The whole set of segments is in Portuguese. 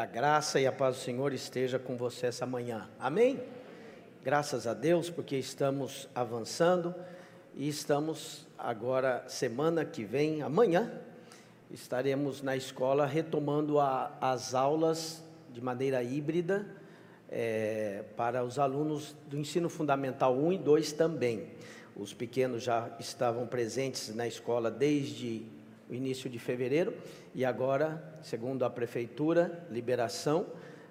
A graça e a paz do Senhor esteja com você essa manhã. Amém? Graças a Deus, porque estamos avançando e estamos agora, semana que vem, amanhã, estaremos na escola retomando a, as aulas de maneira híbrida é, para os alunos do ensino fundamental 1 e 2 também. Os pequenos já estavam presentes na escola desde o início de fevereiro, e agora, segundo a prefeitura, liberação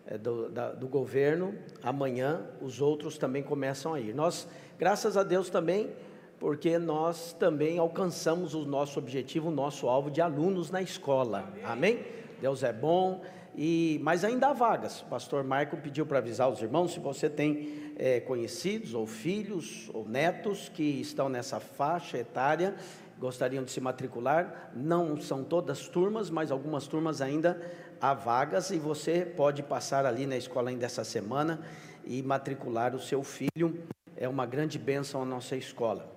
é, do, da, do governo, amanhã os outros também começam a ir. Nós, graças a Deus também, porque nós também alcançamos o nosso objetivo, o nosso alvo de alunos na escola. Amém? Amém? Deus é bom. E, mas ainda há vagas. O pastor Marco pediu para avisar os irmãos se você tem é, conhecidos ou filhos ou netos que estão nessa faixa etária gostariam de se matricular. Não são todas turmas, mas algumas turmas ainda há vagas e você pode passar ali na escola ainda essa semana e matricular o seu filho. É uma grande bênção a nossa escola.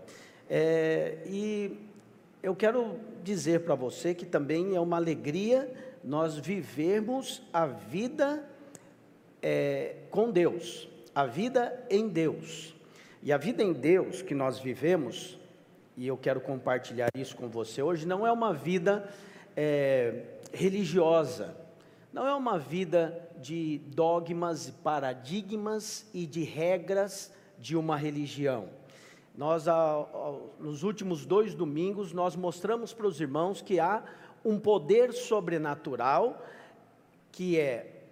É, e eu quero dizer para você que também é uma alegria nós vivermos a vida é, com Deus, a vida em Deus. E a vida em Deus que nós vivemos e eu quero compartilhar isso com você hoje, não é uma vida é, religiosa, não é uma vida de dogmas, paradigmas e de regras de uma religião. Nós, nos últimos dois domingos, nós mostramos para os irmãos que há um poder sobrenatural que é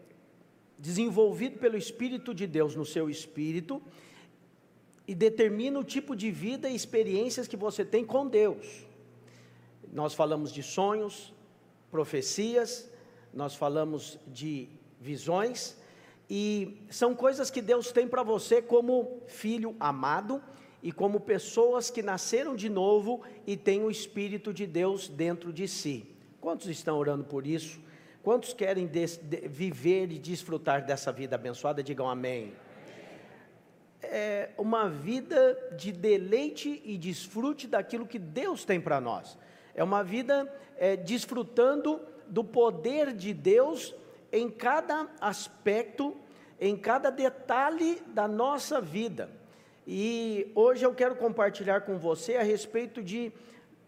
desenvolvido pelo Espírito de Deus no seu espírito e determina o tipo de vida e experiências que você tem com Deus. Nós falamos de sonhos, profecias, nós falamos de visões, e são coisas que Deus tem para você como filho amado e como pessoas que nasceram de novo e têm o Espírito de Deus dentro de si. Quantos estão orando por isso? Quantos querem viver e desfrutar dessa vida abençoada? Digam amém é, uma vida de deleite e desfrute daquilo que Deus tem para nós. É uma vida é, desfrutando do poder de Deus em cada aspecto, em cada detalhe da nossa vida. E hoje eu quero compartilhar com você a respeito de,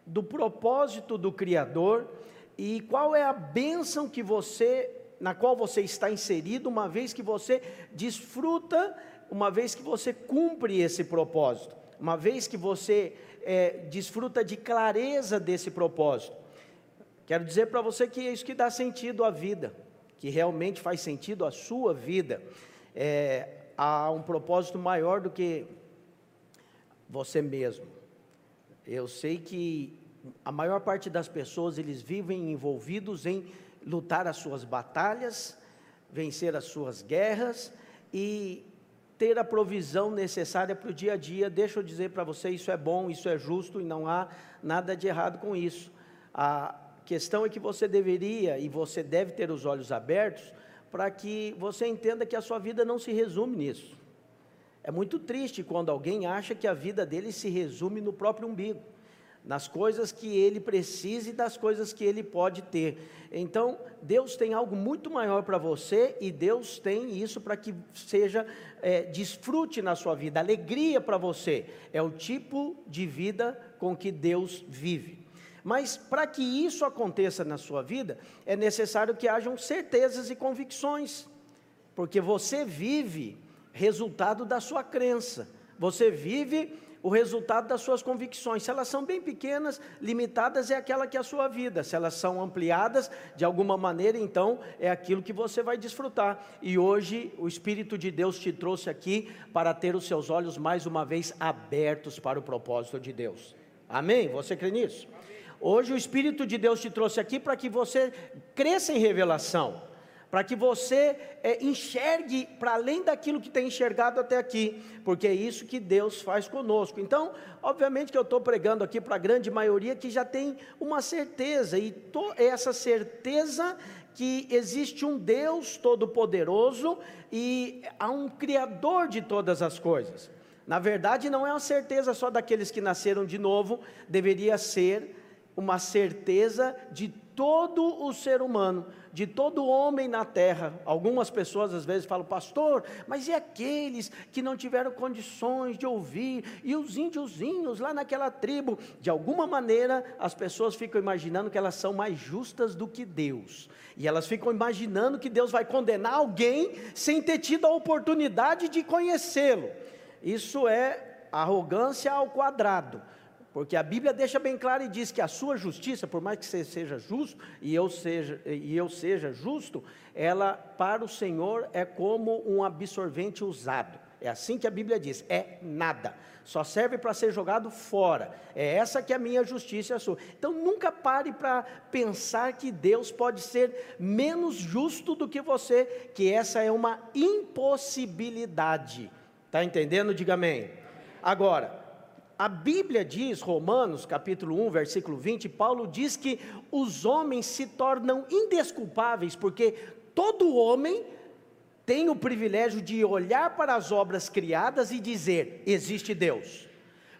do propósito do Criador e qual é a bênção que você, na qual você está inserido, uma vez que você desfruta uma vez que você cumpre esse propósito, uma vez que você é, desfruta de clareza desse propósito. Quero dizer para você que é isso que dá sentido à vida, que realmente faz sentido à sua vida. É, há um propósito maior do que você mesmo. Eu sei que a maior parte das pessoas eles vivem envolvidos em lutar as suas batalhas, vencer as suas guerras e ter a provisão necessária para o dia a dia. Deixa eu dizer para você, isso é bom, isso é justo e não há nada de errado com isso. A questão é que você deveria e você deve ter os olhos abertos para que você entenda que a sua vida não se resume nisso. É muito triste quando alguém acha que a vida dele se resume no próprio umbigo nas coisas que ele precisa e das coisas que ele pode ter. Então, Deus tem algo muito maior para você e Deus tem isso para que seja é, desfrute na sua vida, alegria para você. É o tipo de vida com que Deus vive. Mas para que isso aconteça na sua vida, é necessário que hajam certezas e convicções, porque você vive resultado da sua crença, você vive o resultado das suas convicções. Se elas são bem pequenas, limitadas, é aquela que é a sua vida. Se elas são ampliadas, de alguma maneira, então é aquilo que você vai desfrutar. E hoje o Espírito de Deus te trouxe aqui para ter os seus olhos mais uma vez abertos para o propósito de Deus. Amém? Você crê nisso? Hoje o Espírito de Deus te trouxe aqui para que você cresça em revelação para que você é, enxergue para além daquilo que tem enxergado até aqui, porque é isso que Deus faz conosco. Então, obviamente que eu estou pregando aqui para a grande maioria que já tem uma certeza, e to, é essa certeza que existe um Deus todo-poderoso e há um Criador de todas as coisas. Na verdade, não é uma certeza só daqueles que nasceram de novo, deveria ser uma certeza de todo o ser humano, de todo homem na terra. Algumas pessoas às vezes falam, pastor, mas e aqueles que não tiveram condições de ouvir? E os índiozinhos lá naquela tribo? De alguma maneira, as pessoas ficam imaginando que elas são mais justas do que Deus. E elas ficam imaginando que Deus vai condenar alguém sem ter tido a oportunidade de conhecê-lo. Isso é arrogância ao quadrado. Porque a Bíblia deixa bem claro e diz que a sua justiça, por mais que você seja justo e eu seja, e eu seja justo, ela para o Senhor é como um absorvente usado. É assim que a Bíblia diz, é nada. Só serve para ser jogado fora. É essa que é a minha justiça e a sua. Então nunca pare para pensar que Deus pode ser menos justo do que você, que essa é uma impossibilidade. Está entendendo? Diga amém. Agora, a Bíblia diz, Romanos capítulo 1, versículo 20, Paulo diz que os homens se tornam indesculpáveis, porque todo homem tem o privilégio de olhar para as obras criadas e dizer: existe Deus.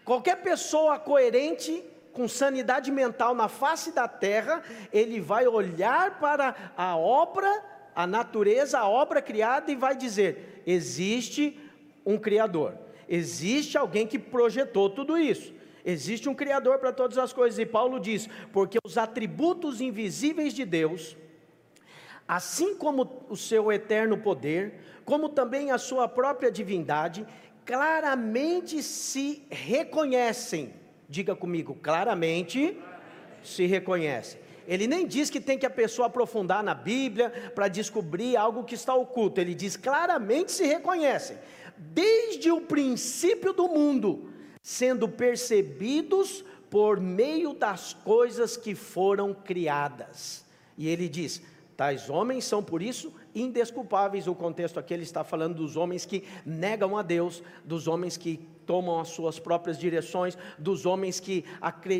Qualquer pessoa coerente, com sanidade mental na face da terra, ele vai olhar para a obra, a natureza, a obra criada e vai dizer: existe um Criador. Existe alguém que projetou tudo isso. Existe um Criador para todas as coisas. E Paulo diz: porque os atributos invisíveis de Deus, assim como o seu eterno poder, como também a sua própria divindade, claramente se reconhecem. Diga comigo, claramente se reconhecem. Ele nem diz que tem que a pessoa aprofundar na Bíblia para descobrir algo que está oculto. Ele diz claramente se reconhecem desde o princípio do mundo, sendo percebidos por meio das coisas que foram criadas. E ele diz: tais homens são por isso indesculpáveis. O contexto aqui ele está falando dos homens que negam a Deus, dos homens que tomam as suas próprias direções, dos homens que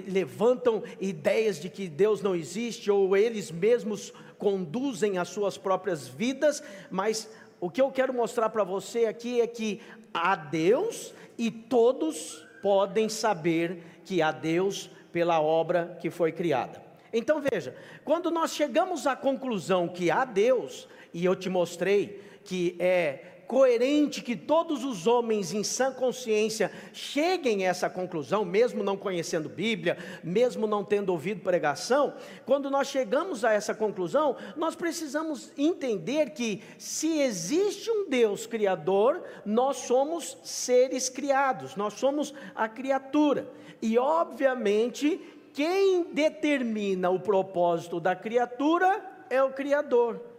levantam ideias de que Deus não existe ou eles mesmos conduzem as suas próprias vidas, mas o que eu quero mostrar para você aqui é que há Deus e todos podem saber que há Deus pela obra que foi criada. Então veja, quando nós chegamos à conclusão que há Deus, e eu te mostrei que é coerente que todos os homens em sã consciência cheguem a essa conclusão, mesmo não conhecendo Bíblia, mesmo não tendo ouvido pregação, quando nós chegamos a essa conclusão, nós precisamos entender que se existe um Deus criador, nós somos seres criados, nós somos a criatura. E obviamente, quem determina o propósito da criatura é o Criador.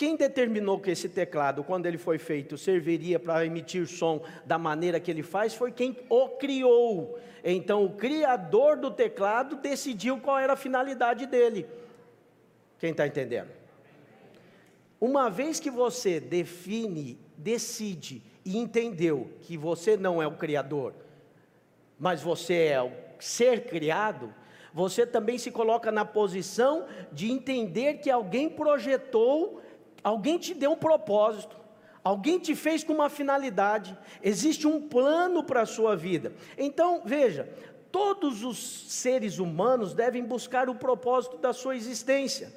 Quem determinou que esse teclado, quando ele foi feito, serviria para emitir som da maneira que ele faz foi quem o criou. Então, o criador do teclado decidiu qual era a finalidade dele. Quem está entendendo? Uma vez que você define, decide e entendeu que você não é o criador, mas você é o ser criado, você também se coloca na posição de entender que alguém projetou Alguém te deu um propósito, alguém te fez com uma finalidade, existe um plano para a sua vida. Então, veja, todos os seres humanos devem buscar o propósito da sua existência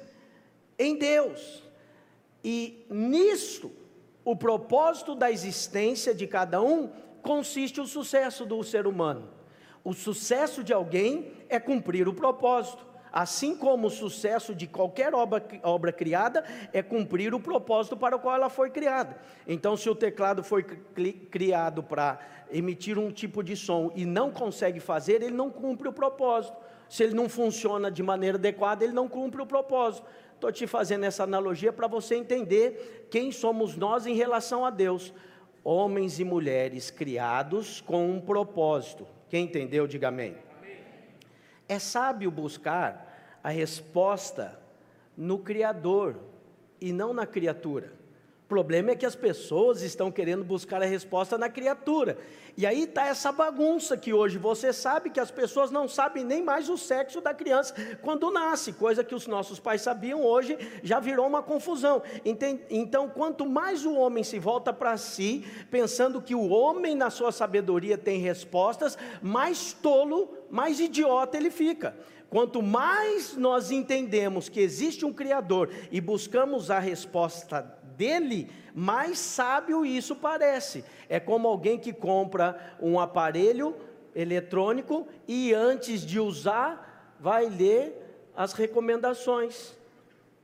em Deus. E nisto, o propósito da existência de cada um consiste o sucesso do ser humano. O sucesso de alguém é cumprir o propósito. Assim como o sucesso de qualquer obra, obra criada é cumprir o propósito para o qual ela foi criada. Então, se o teclado foi criado para emitir um tipo de som e não consegue fazer, ele não cumpre o propósito. Se ele não funciona de maneira adequada, ele não cumpre o propósito. Estou te fazendo essa analogia para você entender quem somos nós em relação a Deus. Homens e mulheres criados com um propósito. Quem entendeu, diga amém. É sábio buscar a resposta no Criador e não na criatura. O problema é que as pessoas estão querendo buscar a resposta na criatura. E aí está essa bagunça que hoje você sabe que as pessoas não sabem nem mais o sexo da criança quando nasce, coisa que os nossos pais sabiam hoje já virou uma confusão. Então, quanto mais o homem se volta para si, pensando que o homem na sua sabedoria tem respostas, mais tolo, mais idiota ele fica. Quanto mais nós entendemos que existe um Criador e buscamos a resposta dele, mais sábio isso parece. É como alguém que compra um aparelho eletrônico e antes de usar, vai ler as recomendações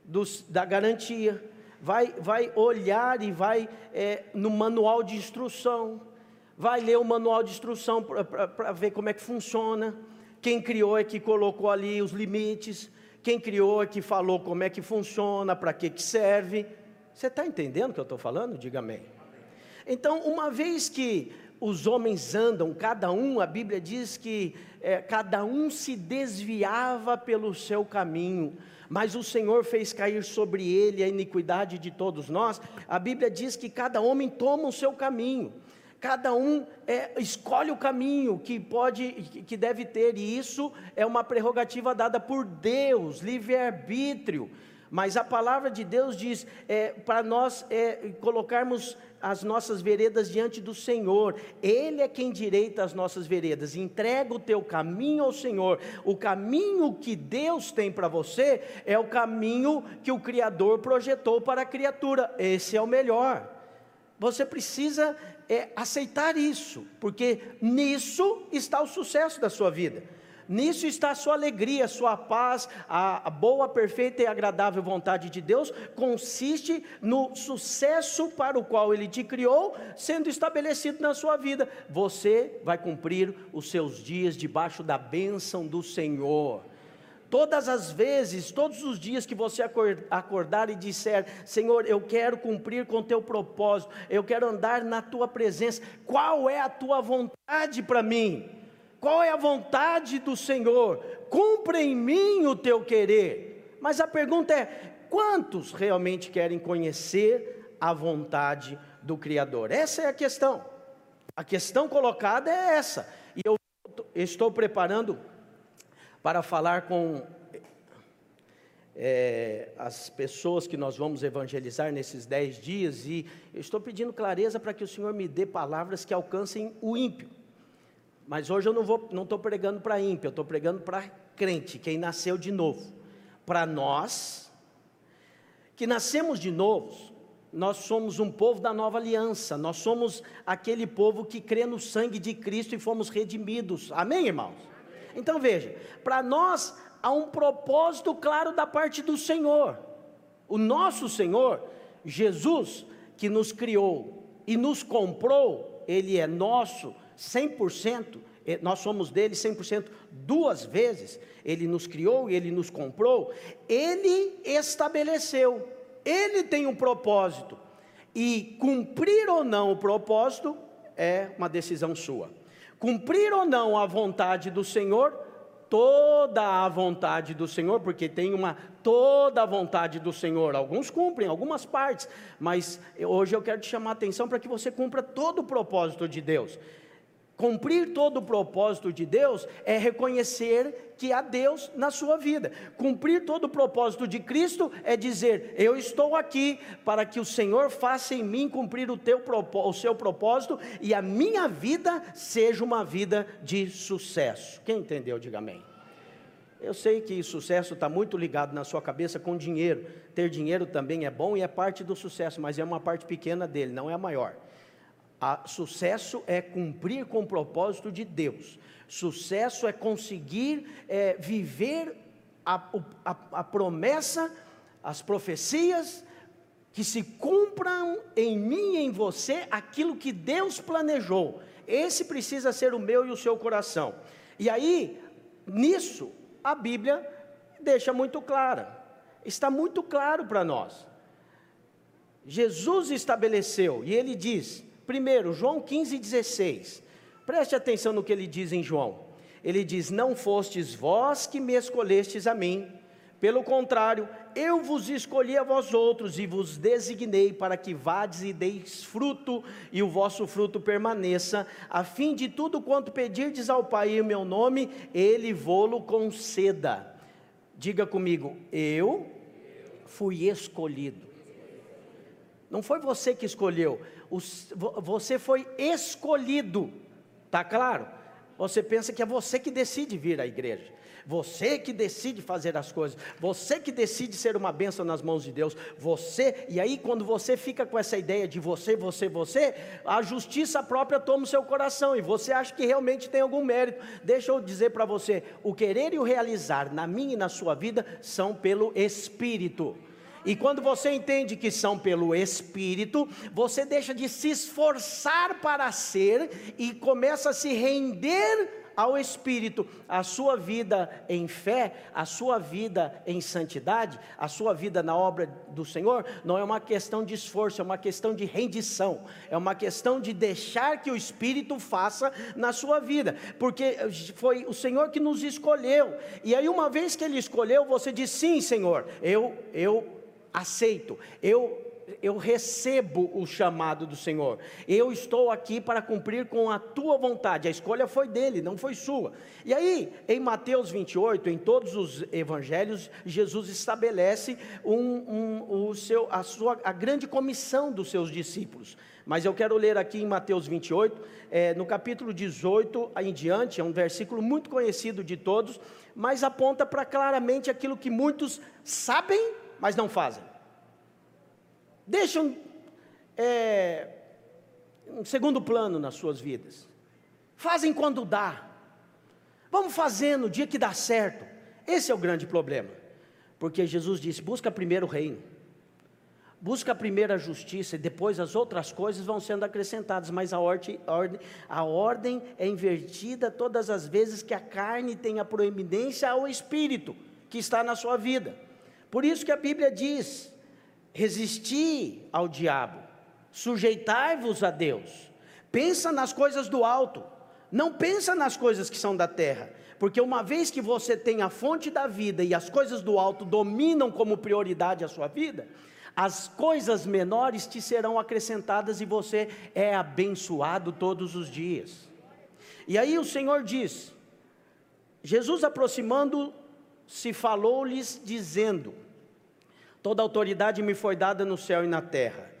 dos, da garantia, vai, vai olhar e vai é, no manual de instrução, vai ler o manual de instrução para ver como é que funciona. Quem criou é que colocou ali os limites, quem criou é que falou como é que funciona, para que, que serve. Você está entendendo o que eu estou falando? Diga amém. Então, uma vez que os homens andam, cada um, a Bíblia diz que é, cada um se desviava pelo seu caminho, mas o Senhor fez cair sobre ele a iniquidade de todos nós. A Bíblia diz que cada homem toma o seu caminho, cada um é, escolhe o caminho que pode, que deve ter, e isso é uma prerrogativa dada por Deus, livre-arbítrio. Mas a palavra de Deus diz é, para nós é, colocarmos as nossas veredas diante do Senhor, Ele é quem direita as nossas veredas. Entrega o teu caminho ao Senhor. O caminho que Deus tem para você é o caminho que o Criador projetou para a criatura. Esse é o melhor. Você precisa é, aceitar isso, porque nisso está o sucesso da sua vida. Nisso está a sua alegria, a sua paz, a, boa, perfeita e agradável vontade de Deus consiste no sucesso para o qual Ele te criou, sendo estabelecido na sua vida. Você vai cumprir os seus dias debaixo da bênção do Senhor. Todas as vezes, todos os dias que você acordar e disser: Senhor, eu quero cumprir com teu propósito, eu quero andar na tua presença, qual é a tua vontade para mim? qual é a vontade do Senhor, cumpra em mim o teu querer. Mas a pergunta é: quantos realmente querem conhecer a vontade do Criador? Essa é a questão. A questão colocada é essa. E eu estou preparando para falar com é, as pessoas que nós vamos evangelizar nesses dez dias, e eu estou pedindo clareza para que o Senhor me dê palavras que alcancem o ímpio. Mas hoje eu não vou, não estou pregando para ímpio, eu estou pregando para crente, quem nasceu de novo. Para nós, que nascemos de novo, nós somos um povo da nova aliança, nós somos aquele povo que crê no sangue de Cristo e fomos redimidos. Amém, irmãos? Então veja, para nós há um propósito claro da parte do Senhor. O nosso Senhor, Jesus, que nos criou e nos comprou, Ele é nosso 100%, eh, nós somos dele 100% duas vezes. Ele nos criou e ele nos comprou. Ele estabeleceu. Ele tem um propósito. E cumprir ou não o propósito é uma decisão sua. Cumprir ou não a vontade do Senhor, toda a vontade do Senhor, porque tem uma toda a vontade do Senhor. Alguns cumprem algumas partes, mas hoje eu quero te chamar a atenção para que você cumpra todo o propósito de Deus. Cumprir todo o propósito de Deus é reconhecer que há Deus na sua vida. Cumprir todo o propósito de Cristo é dizer: Eu estou aqui para que o Senhor faça em mim cumprir o, teu, o seu propósito e a minha vida seja uma vida de sucesso. Quem entendeu, diga amém. Eu sei que sucesso está muito ligado na sua cabeça com dinheiro. Ter dinheiro também é bom e é parte do sucesso, mas é uma parte pequena dele, não é a maior. A, sucesso é cumprir com o propósito de Deus. Sucesso é conseguir é, viver a, a, a promessa, as profecias, que se cumpram em mim e em você aquilo que Deus planejou. Esse precisa ser o meu e o seu coração. E aí, nisso, a Bíblia deixa muito clara. Está muito claro para nós. Jesus estabeleceu, e ele diz: Primeiro, João 15, 16. Preste atenção no que ele diz em João. Ele diz: Não fostes vós que me escolhestes a mim, pelo contrário, eu vos escolhi a vós outros e vos designei para que vades e deis fruto e o vosso fruto permaneça, a fim de tudo quanto pedirdes ao Pai em meu nome, ele vô-lo conceda. Diga comigo, eu fui escolhido. Não foi você que escolheu, você foi escolhido, tá claro? você pensa que é você que decide vir à igreja. Você que decide fazer as coisas, você que decide ser uma bênção nas mãos de Deus, você, e aí quando você fica com essa ideia de você, você, você, a justiça própria toma o seu coração e você acha que realmente tem algum mérito. Deixa eu dizer para você: o querer e o realizar na minha e na sua vida são pelo Espírito. E quando você entende que são pelo Espírito, você deixa de se esforçar para ser e começa a se render ao Espírito, a sua vida em fé, a sua vida em santidade, a sua vida na obra do Senhor, não é uma questão de esforço, é uma questão de rendição, é uma questão de deixar que o Espírito faça na sua vida, porque foi o Senhor que nos escolheu, e aí uma vez que Ele escolheu, você diz: sim, Senhor, eu, eu aceito, eu eu recebo o chamado do Senhor. Eu estou aqui para cumprir com a tua vontade. A escolha foi dele, não foi sua. E aí, em Mateus 28, em todos os evangelhos, Jesus estabelece um, um, o seu, a, sua, a grande comissão dos seus discípulos. Mas eu quero ler aqui em Mateus 28, é, no capítulo 18 em diante, é um versículo muito conhecido de todos, mas aponta para claramente aquilo que muitos sabem mas não fazem. Deixam é, um segundo plano nas suas vidas. Fazem quando dá. Vamos fazer no dia que dá certo. Esse é o grande problema. Porque Jesus disse: busca primeiro o reino. Busca primeiro a justiça e depois as outras coisas vão sendo acrescentadas, mas a ordem, a ordem, a ordem é invertida todas as vezes que a carne tem a proeminência ao espírito que está na sua vida. Por isso que a Bíblia diz: resisti ao diabo, sujeitai-vos a Deus. Pensa nas coisas do alto, não pensa nas coisas que são da terra, porque uma vez que você tem a fonte da vida e as coisas do alto dominam como prioridade a sua vida, as coisas menores te serão acrescentadas e você é abençoado todos os dias. E aí o Senhor diz: Jesus aproximando se falou-lhes dizendo: Toda autoridade me foi dada no céu e na terra.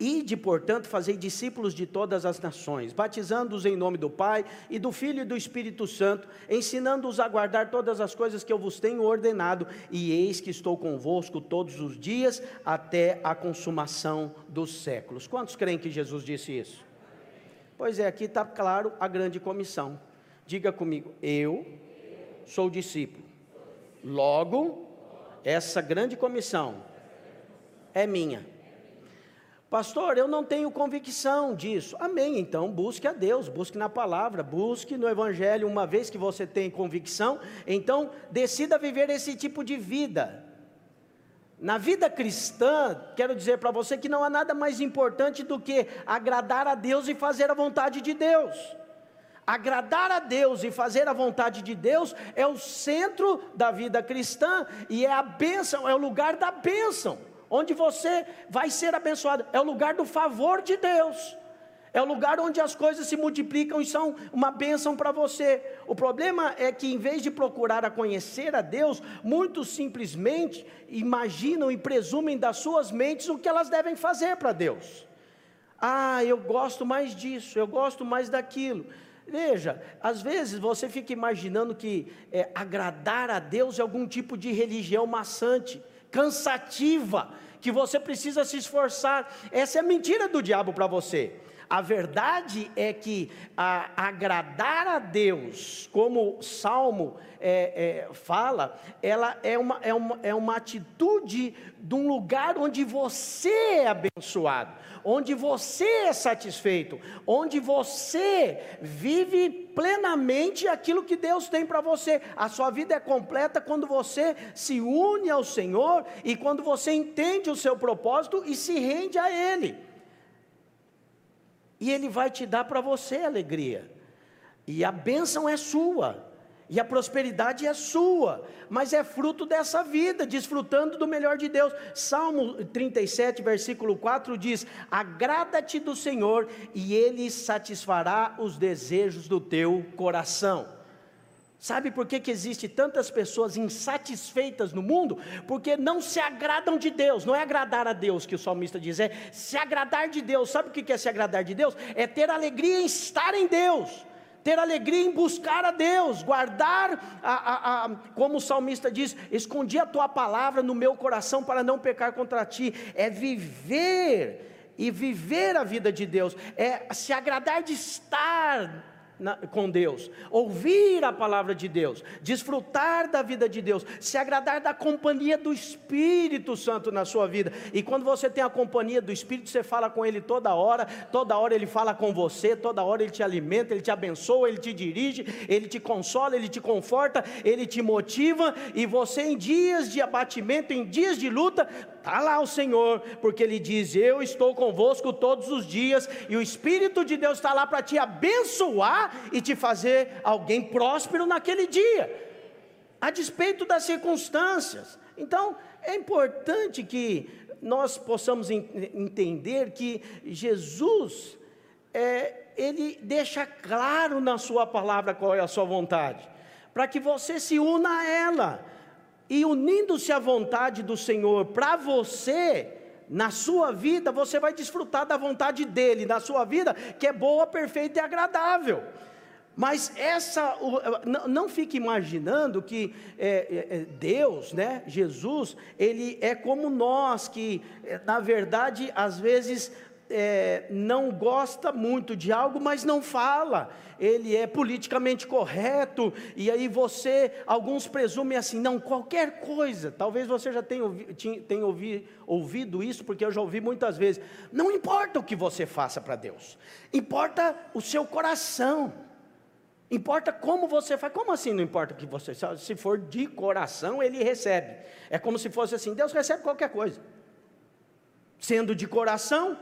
Ide, portanto, fazei discípulos de todas as nações, batizando-os em nome do Pai e do Filho e do Espírito Santo, ensinando-os a guardar todas as coisas que eu vos tenho ordenado, e eis que estou convosco todos os dias até a consumação dos séculos. Quantos creem que Jesus disse isso? Pois é, aqui está claro a grande comissão. Diga comigo, eu sou discípulo. Logo, essa grande comissão é minha. Pastor, eu não tenho convicção disso. Amém. Então, busque a Deus, busque na palavra, busque no Evangelho. Uma vez que você tem convicção, então decida viver esse tipo de vida. Na vida cristã, quero dizer para você que não há nada mais importante do que agradar a Deus e fazer a vontade de Deus. Agradar a Deus e fazer a vontade de Deus é o centro da vida cristã e é a bênção, é o lugar da bênção, onde você vai ser abençoado, é o lugar do favor de Deus. É o lugar onde as coisas se multiplicam e são uma bênção para você. O problema é que, em vez de procurar a conhecer a Deus, muitos simplesmente imaginam e presumem das suas mentes o que elas devem fazer para Deus. Ah, eu gosto mais disso, eu gosto mais daquilo. Veja, às vezes você fica imaginando que é, agradar a Deus é algum tipo de religião maçante, cansativa, que você precisa se esforçar. Essa é a mentira do diabo para você. A verdade é que a, agradar a Deus, como o Salmo é, é, fala, ela é uma, é, uma, é uma atitude de um lugar onde você é abençoado onde você é satisfeito, onde você vive plenamente aquilo que Deus tem para você. A sua vida é completa quando você se une ao Senhor e quando você entende o seu propósito e se rende a Ele. E Ele vai te dar para você alegria. E a bênção é sua e a prosperidade é sua, mas é fruto dessa vida, desfrutando do melhor de Deus. Salmo 37, versículo 4 diz: Agrada-te do Senhor, e Ele satisfará os desejos do teu coração. Sabe por que, que existe tantas pessoas insatisfeitas no mundo? Porque não se agradam de Deus, não é agradar a Deus que o salmista diz, é se agradar de Deus. Sabe o que é se agradar de Deus? É ter alegria em estar em Deus ter alegria em buscar a Deus, guardar, a, a, a, como o salmista diz: escondi a tua palavra no meu coração para não pecar contra ti, é viver e viver a vida de Deus, é se agradar de estar na, com Deus, ouvir a palavra de Deus, desfrutar da vida de Deus, se agradar da companhia do Espírito Santo na sua vida. E quando você tem a companhia do Espírito, você fala com Ele toda hora, toda hora Ele fala com você, toda hora Ele te alimenta, Ele te abençoa, Ele te dirige, Ele te consola, Ele te conforta, Ele te motiva, e você em dias de abatimento, em dias de luta, Está lá o Senhor, porque Ele diz: Eu estou convosco todos os dias, e o Espírito de Deus está lá para te abençoar e te fazer alguém próspero naquele dia, a despeito das circunstâncias. Então, é importante que nós possamos entender que Jesus, é, Ele deixa claro na Sua palavra qual é a Sua vontade, para que você se una a ela e unindo-se à vontade do Senhor para você, na sua vida, você vai desfrutar da vontade dele, na sua vida, que é boa, perfeita e agradável. Mas essa, não fique imaginando que é, é, Deus, né, Jesus, ele é como nós, que na verdade, às vezes é, não gosta muito de algo, mas não fala. Ele é politicamente correto, e aí você, alguns presumem assim, não, qualquer coisa, talvez você já tenha, tenha ouvi, ouvido isso, porque eu já ouvi muitas vezes. Não importa o que você faça para Deus, importa o seu coração. Importa como você faz. Como assim não importa o que você Se for de coração, ele recebe. É como se fosse assim: Deus recebe qualquer coisa. Sendo de coração,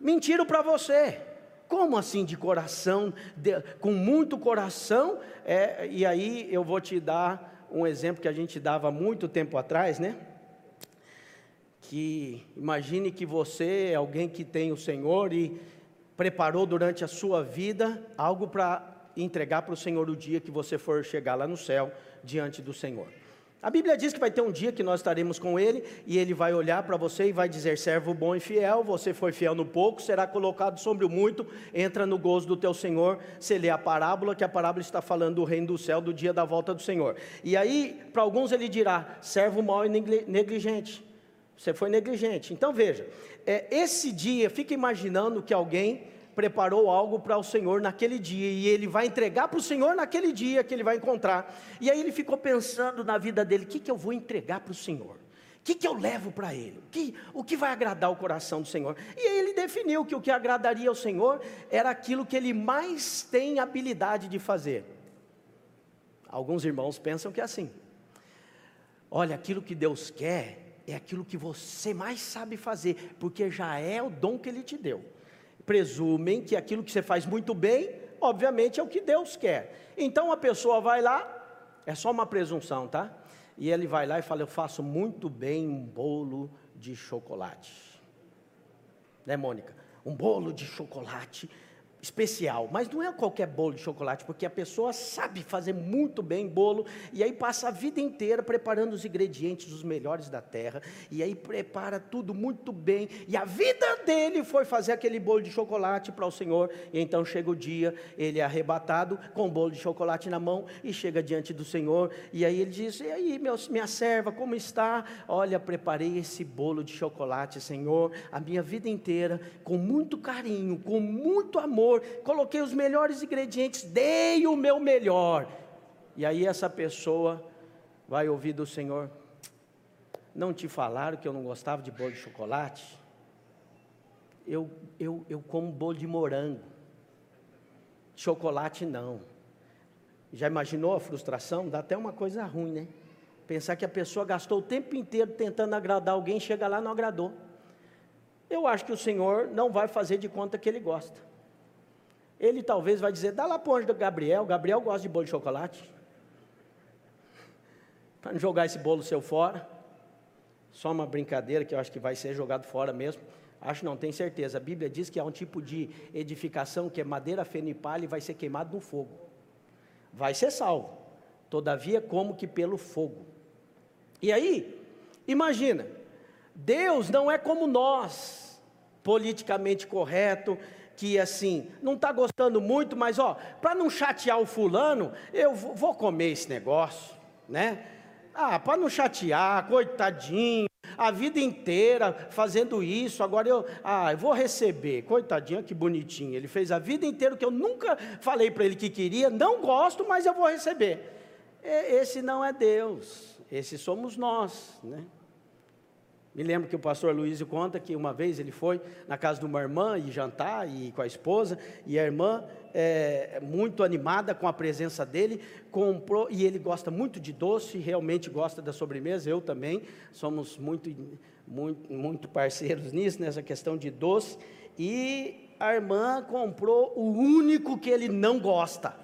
Mentiram para você. Como assim de coração? De, com muito coração? É, e aí eu vou te dar um exemplo que a gente dava muito tempo atrás, né? Que imagine que você é alguém que tem o Senhor e preparou durante a sua vida algo para entregar para o Senhor o dia que você for chegar lá no céu diante do Senhor. A Bíblia diz que vai ter um dia que nós estaremos com Ele e Ele vai olhar para você e vai dizer: servo bom e fiel, você foi fiel no pouco, será colocado sobre o muito, entra no gozo do teu Senhor. Você lê a parábola, que a parábola está falando do reino do céu, do dia da volta do Senhor. E aí, para alguns, Ele dirá: servo mau e negligente. Você foi negligente. Então veja, é, esse dia, fica imaginando que alguém preparou algo para o Senhor naquele dia, e ele vai entregar para o Senhor naquele dia que ele vai encontrar. E aí ele ficou pensando na vida dele: o que, que eu vou entregar para o Senhor? O que, que eu levo para ele? O que, o que vai agradar o coração do Senhor? E aí ele definiu que o que agradaria ao Senhor era aquilo que ele mais tem habilidade de fazer. Alguns irmãos pensam que é assim. Olha, aquilo que Deus quer é aquilo que você mais sabe fazer, porque já é o dom que Ele te deu presumem que aquilo que você faz muito bem, obviamente é o que Deus quer. Então a pessoa vai lá, é só uma presunção, tá? E ele vai lá e fala: Eu faço muito bem um bolo de chocolate. Né, Mônica? Um bolo de chocolate especial, mas não é qualquer bolo de chocolate, porque a pessoa sabe fazer muito bem bolo e aí passa a vida inteira preparando os ingredientes os melhores da terra e aí prepara tudo muito bem e a vida dele foi fazer aquele bolo de chocolate para o Senhor e então chega o dia ele é arrebatado com o bolo de chocolate na mão e chega diante do Senhor e aí ele diz e aí meu, minha serva como está? Olha preparei esse bolo de chocolate Senhor a minha vida inteira com muito carinho com muito amor coloquei os melhores ingredientes, dei o meu melhor. E aí essa pessoa vai ouvir do Senhor: Não te falaram que eu não gostava de bolo de chocolate? Eu, eu, eu como bolo de morango, chocolate não. Já imaginou a frustração? Dá até uma coisa ruim, né? Pensar que a pessoa gastou o tempo inteiro tentando agradar alguém, chega lá não agradou. Eu acho que o Senhor não vai fazer de conta que Ele gosta. Ele talvez vai dizer, dá lá para o anjo do Gabriel, Gabriel gosta de bolo de chocolate. Para não jogar esse bolo seu fora. Só uma brincadeira que eu acho que vai ser jogado fora mesmo. Acho não, tenho certeza. A Bíblia diz que há um tipo de edificação que é madeira, feno e palha e vai ser queimado no fogo. Vai ser salvo. Todavia, como que pelo fogo. E aí, imagina, Deus não é como nós, politicamente correto, que assim, não está gostando muito, mas ó, para não chatear o fulano, eu vou comer esse negócio, né? Ah, para não chatear, coitadinho, a vida inteira fazendo isso, agora eu, ah, eu vou receber, coitadinho, que bonitinho. Ele fez a vida inteira que eu nunca falei para ele que queria, não gosto, mas eu vou receber. Esse não é Deus, esse somos nós, né? Me lembro que o pastor Luiz conta que uma vez ele foi na casa de uma irmã e jantar e com a esposa, e a irmã, é, muito animada com a presença dele, comprou, e ele gosta muito de doce, realmente gosta da sobremesa, eu também, somos muito, muito, muito parceiros nisso, nessa questão de doce, e a irmã comprou o único que ele não gosta: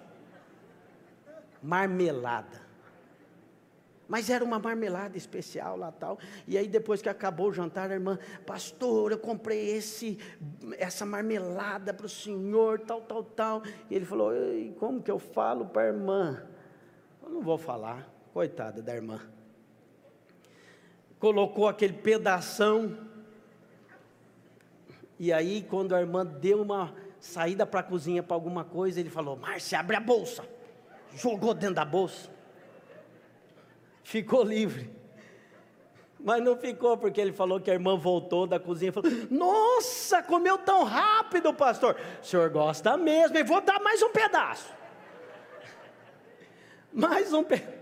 marmelada mas era uma marmelada especial lá tal. E aí depois que acabou o jantar, a irmã, pastor, eu comprei esse, essa marmelada para o senhor, tal, tal, tal. E ele falou, como que eu falo para a irmã? Eu não vou falar, coitada da irmã. Colocou aquele pedação. E aí, quando a irmã deu uma saída para a cozinha para alguma coisa, ele falou: Márcia, abre a bolsa. Jogou dentro da bolsa ficou livre. Mas não ficou, porque ele falou que a irmã voltou da cozinha e falou: Nossa, comeu tão rápido, pastor. O senhor gosta mesmo, e vou dar mais um pedaço. Mais um pedaço.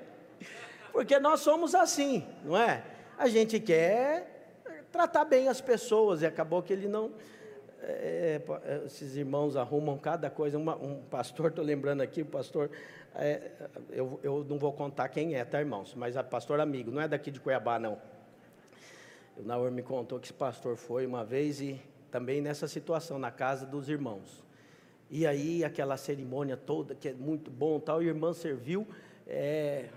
Porque nós somos assim, não é? A gente quer tratar bem as pessoas, e acabou que ele não. É, esses irmãos arrumam cada coisa. Uma, um pastor, estou lembrando aqui, o pastor é, eu, eu não vou contar quem é, tá, irmãos? Mas a pastor amigo, não é daqui de Cuiabá, não. O Naor me contou que esse pastor foi uma vez e também nessa situação, na casa dos irmãos. E aí, aquela cerimônia toda, que é muito bom, tal, e a irmã serviu é,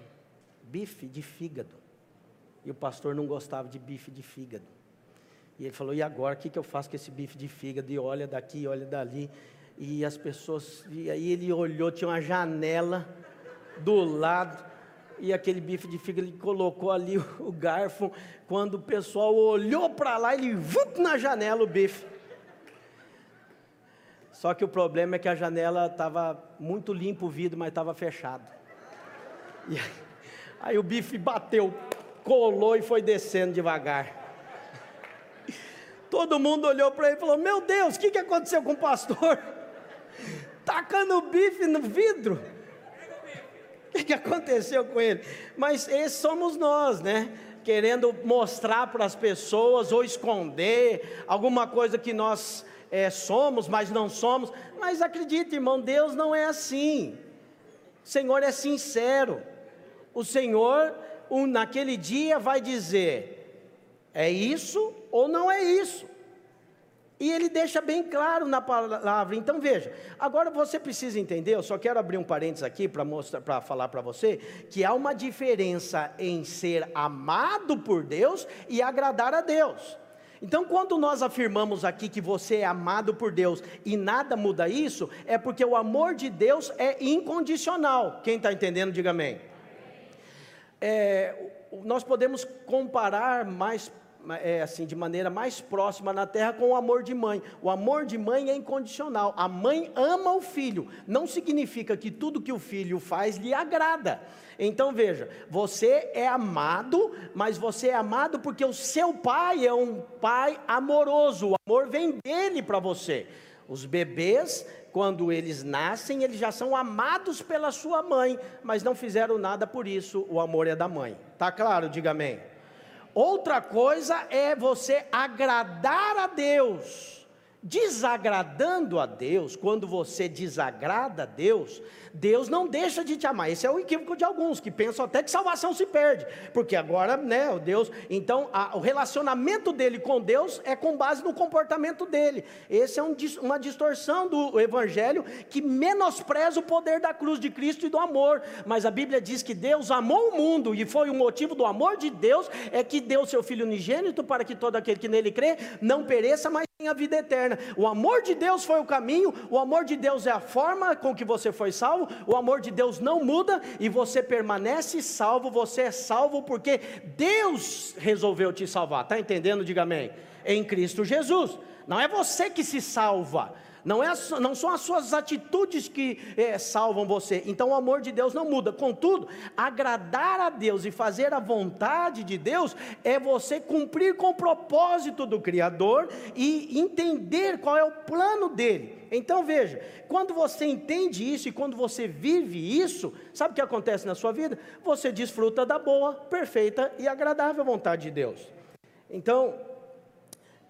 bife de fígado. E o pastor não gostava de bife de fígado. E ele falou: e agora, o que, que eu faço com esse bife de fígado? E olha daqui, olha dali. E as pessoas, e aí ele olhou, tinha uma janela do lado, e aquele bife de fígado, ele colocou ali o garfo. Quando o pessoal olhou para lá, ele vup na janela o bife. Só que o problema é que a janela estava muito limpo o vidro, mas estava fechado. E aí, aí o bife bateu, colou e foi descendo devagar. Todo mundo olhou para ele e falou: Meu Deus, o que, que aconteceu com o pastor? Tacando bife no vidro. O que, que aconteceu com ele? Mas esses somos nós, né? Querendo mostrar para as pessoas ou esconder alguma coisa que nós é, somos, mas não somos. Mas acredite, irmão, Deus não é assim. O Senhor é sincero. O Senhor, um, naquele dia, vai dizer: é isso ou não é isso. E ele deixa bem claro na palavra. Então veja, agora você precisa entender, eu só quero abrir um parênteses aqui para mostrar para falar para você que há uma diferença em ser amado por Deus e agradar a Deus. Então, quando nós afirmamos aqui que você é amado por Deus e nada muda isso, é porque o amor de Deus é incondicional. Quem está entendendo, diga amém. É, nós podemos comparar mais é, assim, de maneira mais próxima na terra com o amor de mãe. O amor de mãe é incondicional. A mãe ama o filho. Não significa que tudo que o filho faz lhe agrada. Então veja, você é amado, mas você é amado porque o seu pai é um pai amoroso. O amor vem dele para você. Os bebês, quando eles nascem, eles já são amados pela sua mãe, mas não fizeram nada por isso. O amor é da mãe. Tá claro? Diga amém. Outra coisa é você agradar a Deus. Desagradando a Deus, quando você desagrada a Deus, Deus não deixa de te amar. Esse é o equívoco de alguns que pensam até que salvação se perde, porque agora, né, o Deus, então a, o relacionamento dele com Deus é com base no comportamento dele. Esse é um, uma distorção do evangelho que menospreza o poder da cruz de Cristo e do amor. Mas a Bíblia diz que Deus amou o mundo e foi o motivo do amor de Deus é que deu seu filho unigênito para que todo aquele que nele crê não pereça, mas tenha vida eterna. O amor de Deus foi o caminho, o amor de Deus é a forma com que você foi salvo salvo, o amor de Deus não muda e você permanece salvo, você é salvo porque Deus resolveu te salvar. Está entendendo? Diga amém. em Cristo Jesus. Não é você que se salva, não, é, não são as suas atitudes que é, salvam você. Então o amor de Deus não muda. Contudo, agradar a Deus e fazer a vontade de Deus é você cumprir com o propósito do Criador e entender qual é o plano dele. Então veja, quando você entende isso e quando você vive isso, sabe o que acontece na sua vida? Você desfruta da boa, perfeita e agradável vontade de Deus. Então,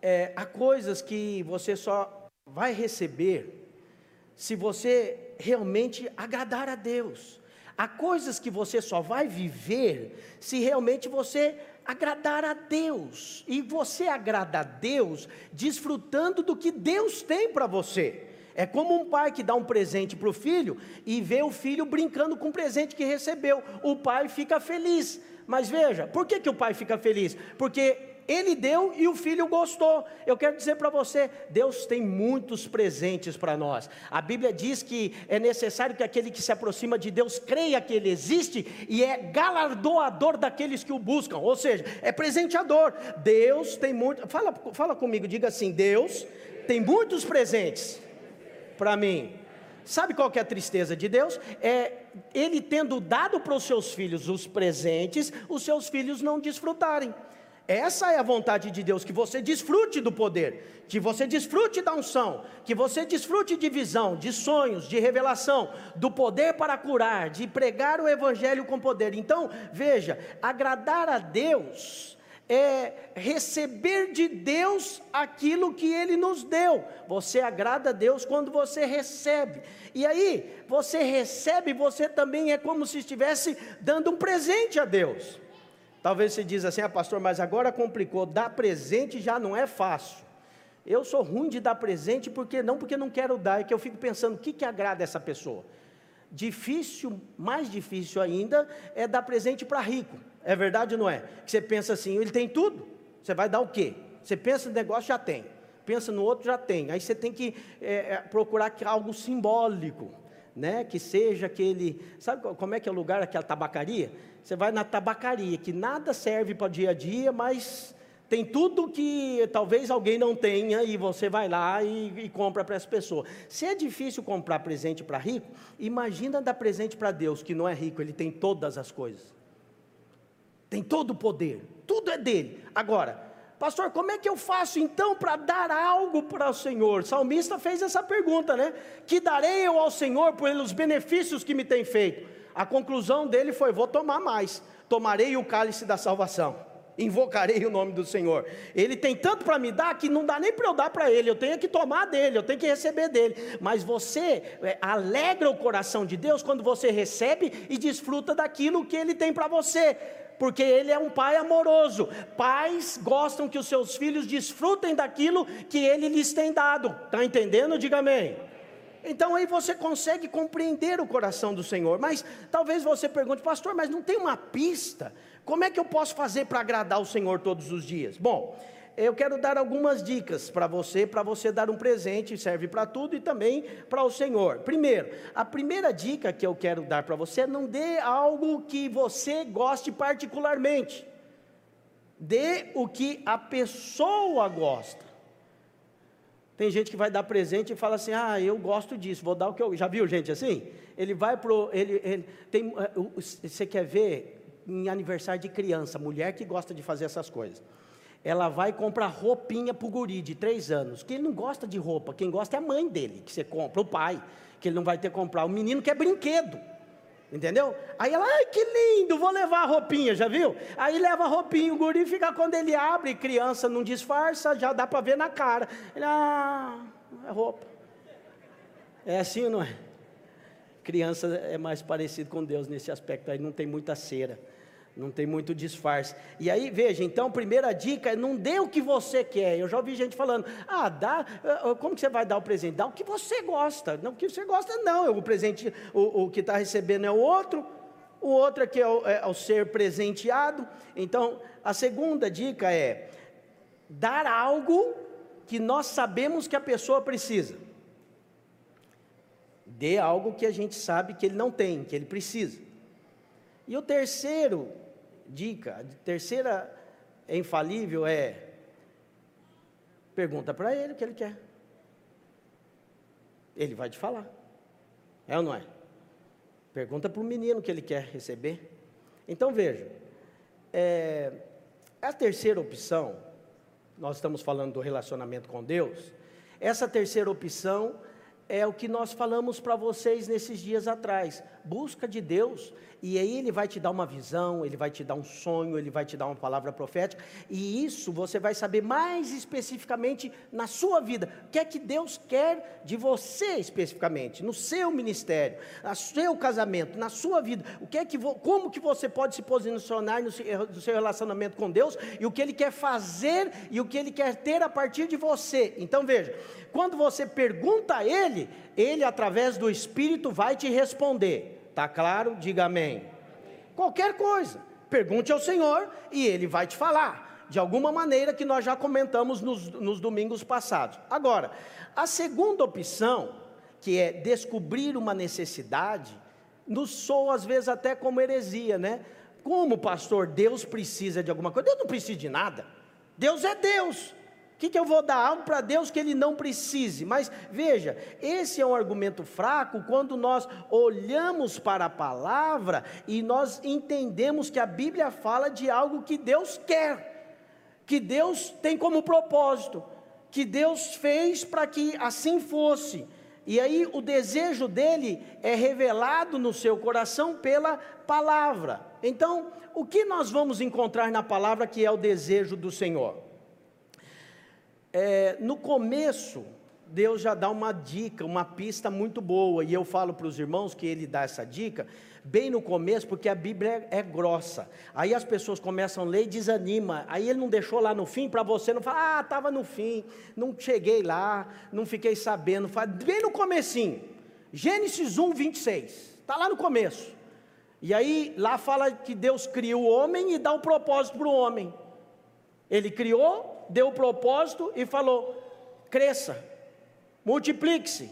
é, há coisas que você só vai receber se você realmente agradar a Deus. Há coisas que você só vai viver se realmente você agradar a Deus. E você agrada a Deus desfrutando do que Deus tem para você. É como um pai que dá um presente para o filho e vê o filho brincando com o presente que recebeu. O pai fica feliz. Mas veja, por que, que o pai fica feliz? Porque ele deu e o filho gostou. Eu quero dizer para você: Deus tem muitos presentes para nós. A Bíblia diz que é necessário que aquele que se aproxima de Deus creia que Ele existe e é galardoador daqueles que o buscam, ou seja, é presenteador. Deus tem muito. Fala, fala comigo, diga assim: Deus tem muitos presentes para mim. Sabe qual que é a tristeza de Deus? É ele tendo dado para os seus filhos os presentes, os seus filhos não desfrutarem. Essa é a vontade de Deus, que você desfrute do poder, que você desfrute da unção, que você desfrute de visão, de sonhos, de revelação, do poder para curar, de pregar o evangelho com poder. Então, veja, agradar a Deus é receber de Deus aquilo que Ele nos deu. Você agrada a Deus quando você recebe. E aí, você recebe, você também é como se estivesse dando um presente a Deus. Talvez você diz assim, ah pastor, mas agora complicou, dar presente já não é fácil. Eu sou ruim de dar presente, porque não porque não quero dar, é que eu fico pensando, o que, que agrada essa pessoa? Difícil, mais difícil ainda, é dar presente para rico. É verdade ou não é? Que você pensa assim, ele tem tudo, você vai dar o quê? Você pensa no negócio, já tem. Pensa no outro, já tem. Aí você tem que é, procurar algo simbólico, né? Que seja aquele. Sabe como é que é o lugar, aquela tabacaria? Você vai na tabacaria, que nada serve para o dia a dia, mas tem tudo que talvez alguém não tenha e você vai lá e, e compra para essa pessoa. Se é difícil comprar presente para rico, imagina dar presente para Deus, que não é rico, ele tem todas as coisas. Tem todo o poder, tudo é dele. Agora, pastor, como é que eu faço então para dar algo para o Senhor? O salmista fez essa pergunta, né? Que darei eu ao Senhor pelos benefícios que me tem feito? A conclusão dele foi: vou tomar mais, tomarei o cálice da salvação, invocarei o nome do Senhor. Ele tem tanto para me dar que não dá nem para eu dar para ele, eu tenho que tomar dele, eu tenho que receber dele. Mas você é, alegra o coração de Deus quando você recebe e desfruta daquilo que ele tem para você porque ele é um pai amoroso. Pais gostam que os seus filhos desfrutem daquilo que ele lhes tem dado. Está entendendo? Diga amém. Então aí você consegue compreender o coração do Senhor. Mas talvez você pergunte, pastor, mas não tem uma pista? Como é que eu posso fazer para agradar o Senhor todos os dias? Bom, eu quero dar algumas dicas para você, para você dar um presente, serve para tudo e também para o Senhor. Primeiro, a primeira dica que eu quero dar para você é não dê algo que você goste particularmente. Dê o que a pessoa gosta. Tem gente que vai dar presente e fala assim: "Ah, eu gosto disso, vou dar o que eu". Já viu gente assim? Ele vai pro ele, ele tem eh, você quer ver em aniversário de criança, mulher que gosta de fazer essas coisas. Ela vai comprar roupinha para o guri de três anos, que ele não gosta de roupa, quem gosta é a mãe dele, que você compra, o pai, que ele não vai ter que comprar. O menino quer brinquedo. Entendeu? Aí ela, ai que lindo, vou levar a roupinha, já viu? Aí leva a roupinha, o guri fica quando ele abre, criança não disfarça, já dá para ver na cara. Ele, ah, é roupa. É assim, não é? Criança é mais parecido com Deus nesse aspecto, aí não tem muita cera. Não tem muito disfarce. E aí, veja, então, primeira dica é não dê o que você quer. Eu já ouvi gente falando, ah, dá, ah, ah, como que você vai dar o presente? Dá o que você gosta. Não, o que você gosta, não. O presente, o, o que está recebendo é o outro, o outro aqui é o, é o ser presenteado. Então, a segunda dica é dar algo que nós sabemos que a pessoa precisa. Dê algo que a gente sabe que ele não tem, que ele precisa. E o terceiro dica, a terceira infalível é Pergunta para ele o que ele quer. Ele vai te falar. É ou não é? Pergunta para o menino o que ele quer receber. Então veja, é, a terceira opção, nós estamos falando do relacionamento com Deus, essa terceira opção é o que nós falamos para vocês nesses dias atrás. Busca de Deus e aí ele vai te dar uma visão, ele vai te dar um sonho, ele vai te dar uma palavra profética, e isso você vai saber mais especificamente na sua vida. O que é que Deus quer de você especificamente, no seu ministério, no seu casamento, na sua vida. O que é que como que você pode se posicionar no seu, relacionamento com Deus e o que ele quer fazer e o que ele quer ter a partir de você. Então veja, quando você pergunta a ele, ele através do espírito vai te responder. Está claro? Diga amém. Qualquer coisa, pergunte ao Senhor e Ele vai te falar, de alguma maneira que nós já comentamos nos, nos domingos passados. Agora, a segunda opção, que é descobrir uma necessidade, nos soa às vezes até como heresia, né? Como pastor, Deus precisa de alguma coisa? Deus não precisa de nada. Deus é Deus que, que eu vou dar algo para Deus que Ele não precise? Mas veja, esse é um argumento fraco quando nós olhamos para a palavra e nós entendemos que a Bíblia fala de algo que Deus quer, que Deus tem como propósito, que Deus fez para que assim fosse. E aí o desejo dele é revelado no seu coração pela palavra. Então, o que nós vamos encontrar na palavra que é o desejo do Senhor? É, no começo, Deus já dá uma dica, uma pista muito boa, e eu falo para os irmãos que ele dá essa dica bem no começo, porque a Bíblia é, é, grossa. Aí as pessoas começam a ler e desanima. Aí ele não deixou lá no fim para você não falar, ah, estava no fim, não cheguei lá, não fiquei sabendo. Bem no comecinho. Gênesis 1, 26. Está lá no começo. E aí lá fala que Deus criou o homem e dá um propósito para o homem. Ele criou deu o propósito e falou: cresça, multiplique-se,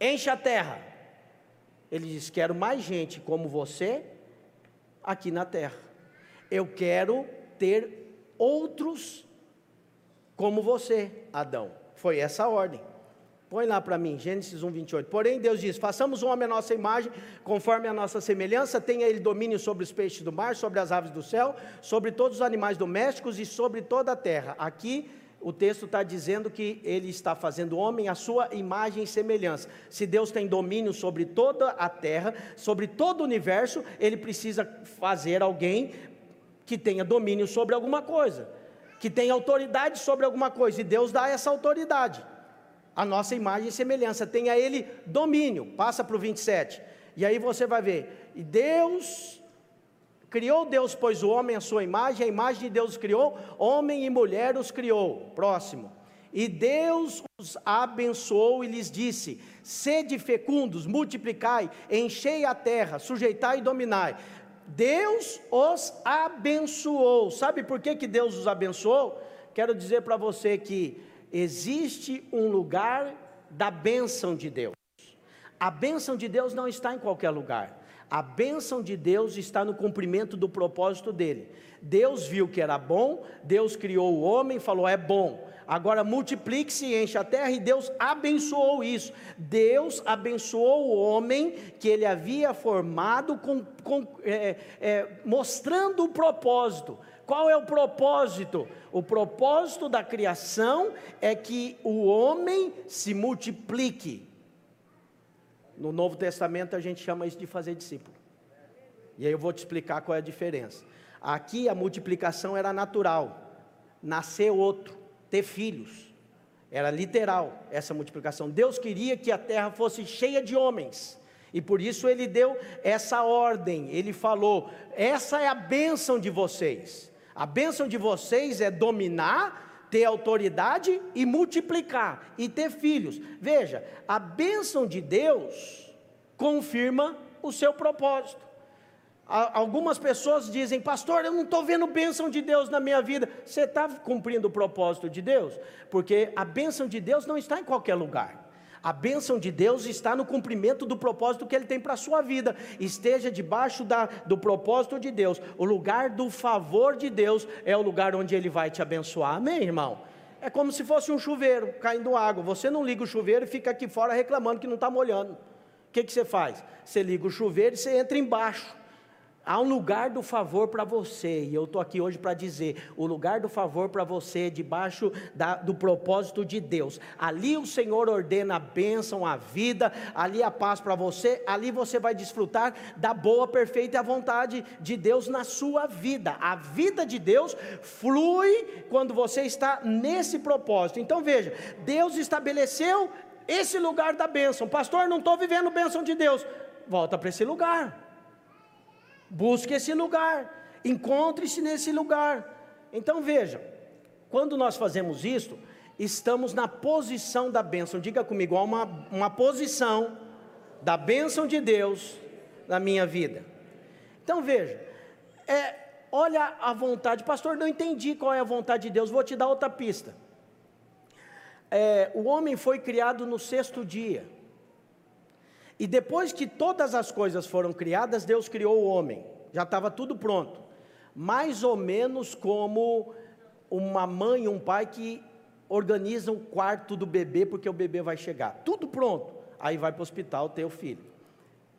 enche a terra. Ele disse: Quero mais gente como você aqui na terra. Eu quero ter outros como você, Adão. Foi essa a ordem. Põe lá para mim, Gênesis 1, 28. Porém, Deus diz: façamos um homem à nossa imagem, conforme a nossa semelhança, tenha ele domínio sobre os peixes do mar, sobre as aves do céu, sobre todos os animais domésticos e sobre toda a terra. Aqui o texto está dizendo que ele está fazendo o homem à sua imagem e semelhança. Se Deus tem domínio sobre toda a terra, sobre todo o universo, ele precisa fazer alguém que tenha domínio sobre alguma coisa, que tenha autoridade sobre alguma coisa, e Deus dá essa autoridade a nossa imagem e semelhança, tenha ele domínio. Passa para o 27. E aí você vai ver, e Deus criou Deus, pois o homem a sua imagem, a imagem de Deus criou, homem e mulher os criou. Próximo. E Deus os abençoou e lhes disse: Sede fecundos, multiplicai, enchei a terra, sujeitai e dominai. Deus os abençoou. Sabe por que, que Deus os abençoou? Quero dizer para você que existe um lugar da bênção de Deus. A bênção de Deus não está em qualquer lugar. A bênção de Deus está no cumprimento do propósito dele. Deus viu que era bom, Deus criou o homem falou: é bom. Agora multiplique-se e enche a terra, e Deus abençoou isso. Deus abençoou o homem que ele havia formado, com, com, é, é, mostrando o propósito. Qual é o propósito? O propósito da criação é que o homem se multiplique. No Novo Testamento a gente chama isso de fazer discípulo. E aí eu vou te explicar qual é a diferença. Aqui a multiplicação era natural, nascer outro, ter filhos. Era literal essa multiplicação. Deus queria que a terra fosse cheia de homens. E por isso ele deu essa ordem. Ele falou: essa é a bênção de vocês. A bênção de vocês é dominar, ter autoridade e multiplicar e ter filhos. Veja, a bênção de Deus confirma o seu propósito. Algumas pessoas dizem, pastor, eu não estou vendo bênção de Deus na minha vida. Você está cumprindo o propósito de Deus? Porque a bênção de Deus não está em qualquer lugar. A bênção de Deus está no cumprimento do propósito que Ele tem para a sua vida. Esteja debaixo da, do propósito de Deus. O lugar do favor de Deus é o lugar onde Ele vai te abençoar. Amém, irmão? É como se fosse um chuveiro caindo água. Você não liga o chuveiro e fica aqui fora reclamando que não está molhando. O que, que você faz? Você liga o chuveiro e você entra embaixo. Há um lugar do favor para você, e eu estou aqui hoje para dizer: o lugar do favor para você é debaixo da, do propósito de Deus. Ali o Senhor ordena a bênção, a vida, ali a paz para você, ali você vai desfrutar da boa, perfeita e a vontade de Deus na sua vida. A vida de Deus flui quando você está nesse propósito. Então veja: Deus estabeleceu esse lugar da bênção. Pastor, não estou vivendo bênção de Deus. Volta para esse lugar. Busque esse lugar, encontre-se nesse lugar. Então veja, quando nós fazemos isso, estamos na posição da bênção. Diga comigo, há uma, uma posição da bênção de Deus na minha vida. Então veja, é, olha a vontade, pastor, não entendi qual é a vontade de Deus, vou te dar outra pista. É, o homem foi criado no sexto dia. E depois que todas as coisas foram criadas, Deus criou o homem. Já estava tudo pronto. Mais ou menos como uma mãe e um pai que organizam o quarto do bebê porque o bebê vai chegar. Tudo pronto. Aí vai para o hospital ter o filho.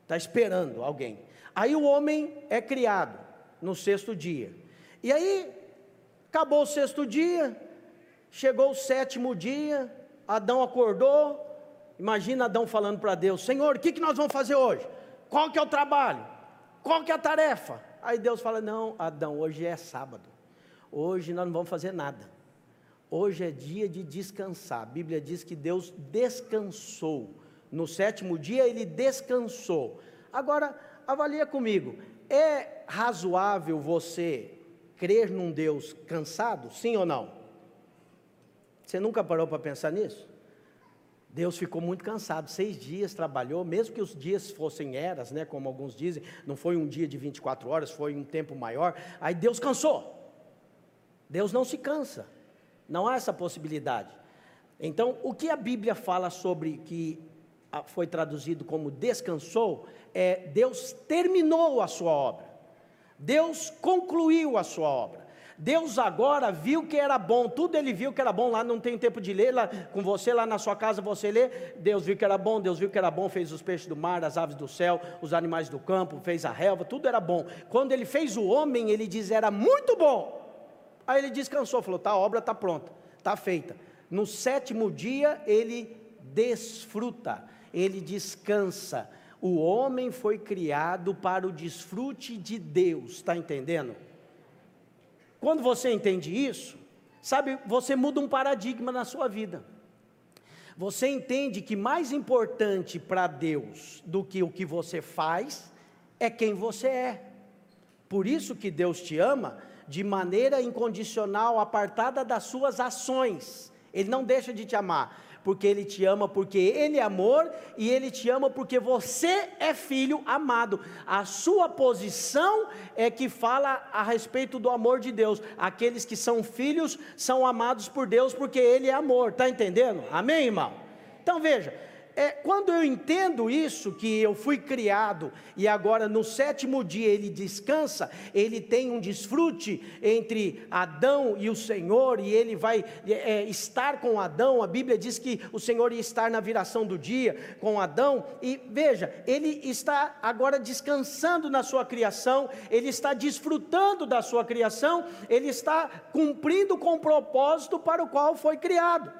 Está esperando alguém. Aí o homem é criado no sexto dia. E aí, acabou o sexto dia, chegou o sétimo dia, Adão acordou, Imagina Adão falando para Deus: Senhor, o que, que nós vamos fazer hoje? Qual que é o trabalho? Qual que é a tarefa? Aí Deus fala: Não, Adão, hoje é sábado. Hoje nós não vamos fazer nada. Hoje é dia de descansar. A Bíblia diz que Deus descansou. No sétimo dia ele descansou. Agora, avalia comigo: é razoável você crer num Deus cansado? Sim ou não? Você nunca parou para pensar nisso? Deus ficou muito cansado, seis dias trabalhou, mesmo que os dias fossem eras, né, como alguns dizem, não foi um dia de 24 horas, foi um tempo maior, aí Deus cansou. Deus não se cansa, não há essa possibilidade. Então, o que a Bíblia fala sobre que foi traduzido como descansou, é Deus terminou a sua obra, Deus concluiu a sua obra. Deus agora viu que era bom, tudo ele viu que era bom, lá não tem tempo de ler, lá, com você lá na sua casa você lê, Deus viu que era bom, Deus viu que era bom, fez os peixes do mar, as aves do céu, os animais do campo, fez a relva, tudo era bom. Quando ele fez o homem, ele diz era muito bom. Aí ele descansou, falou: tá, a obra está pronta, está feita. No sétimo dia ele desfruta, ele descansa. O homem foi criado para o desfrute de Deus, está entendendo? Quando você entende isso, sabe, você muda um paradigma na sua vida. Você entende que mais importante para Deus do que o que você faz é quem você é. Por isso que Deus te ama de maneira incondicional, apartada das suas ações. Ele não deixa de te amar, porque Ele te ama, porque Ele é amor, e Ele te ama porque você é filho amado. A sua posição é que fala a respeito do amor de Deus. Aqueles que são filhos são amados por Deus, porque Ele é amor, está entendendo? Amém, irmão? Então veja, é, quando eu entendo isso, que eu fui criado e agora no sétimo dia ele descansa, ele tem um desfrute entre Adão e o Senhor, e ele vai é, é, estar com Adão. A Bíblia diz que o Senhor ia estar na viração do dia com Adão, e veja, ele está agora descansando na sua criação, ele está desfrutando da sua criação, ele está cumprindo com o propósito para o qual foi criado.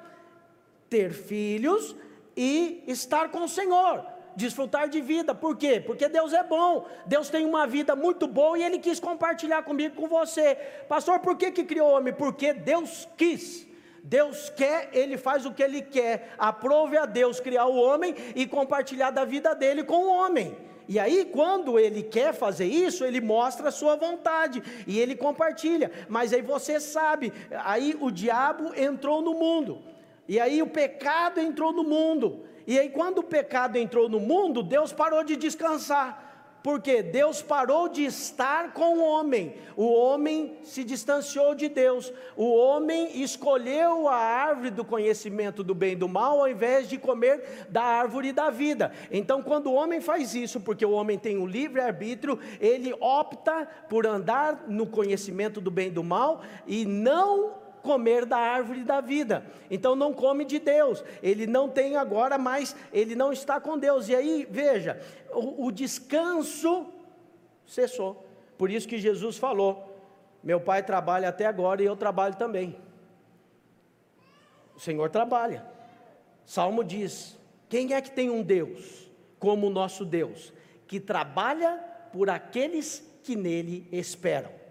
Ter filhos e estar com o Senhor, desfrutar de vida. Por quê? Porque Deus é bom. Deus tem uma vida muito boa e Ele quis compartilhar comigo, com você. Pastor, por que, que criou o homem? Porque Deus quis. Deus quer, Ele faz o que Ele quer. Aprove a Deus criar o homem e compartilhar da vida dele com o homem. E aí, quando ele quer fazer isso, ele mostra a sua vontade e ele compartilha. Mas aí você sabe, aí o diabo entrou no mundo. E aí o pecado entrou no mundo. E aí, quando o pecado entrou no mundo, Deus parou de descansar. Porque Deus parou de estar com o homem, o homem se distanciou de Deus, o homem escolheu a árvore do conhecimento do bem e do mal, ao invés de comer da árvore da vida. Então, quando o homem faz isso, porque o homem tem um livre-arbítrio, ele opta por andar no conhecimento do bem e do mal e não comer da árvore da vida. Então não come de Deus. Ele não tem agora mais, ele não está com Deus. E aí, veja, o, o descanso cessou. Por isso que Jesus falou: Meu pai trabalha até agora e eu trabalho também. O Senhor trabalha. Salmo diz: Quem é que tem um Deus como o nosso Deus, que trabalha por aqueles que nele esperam?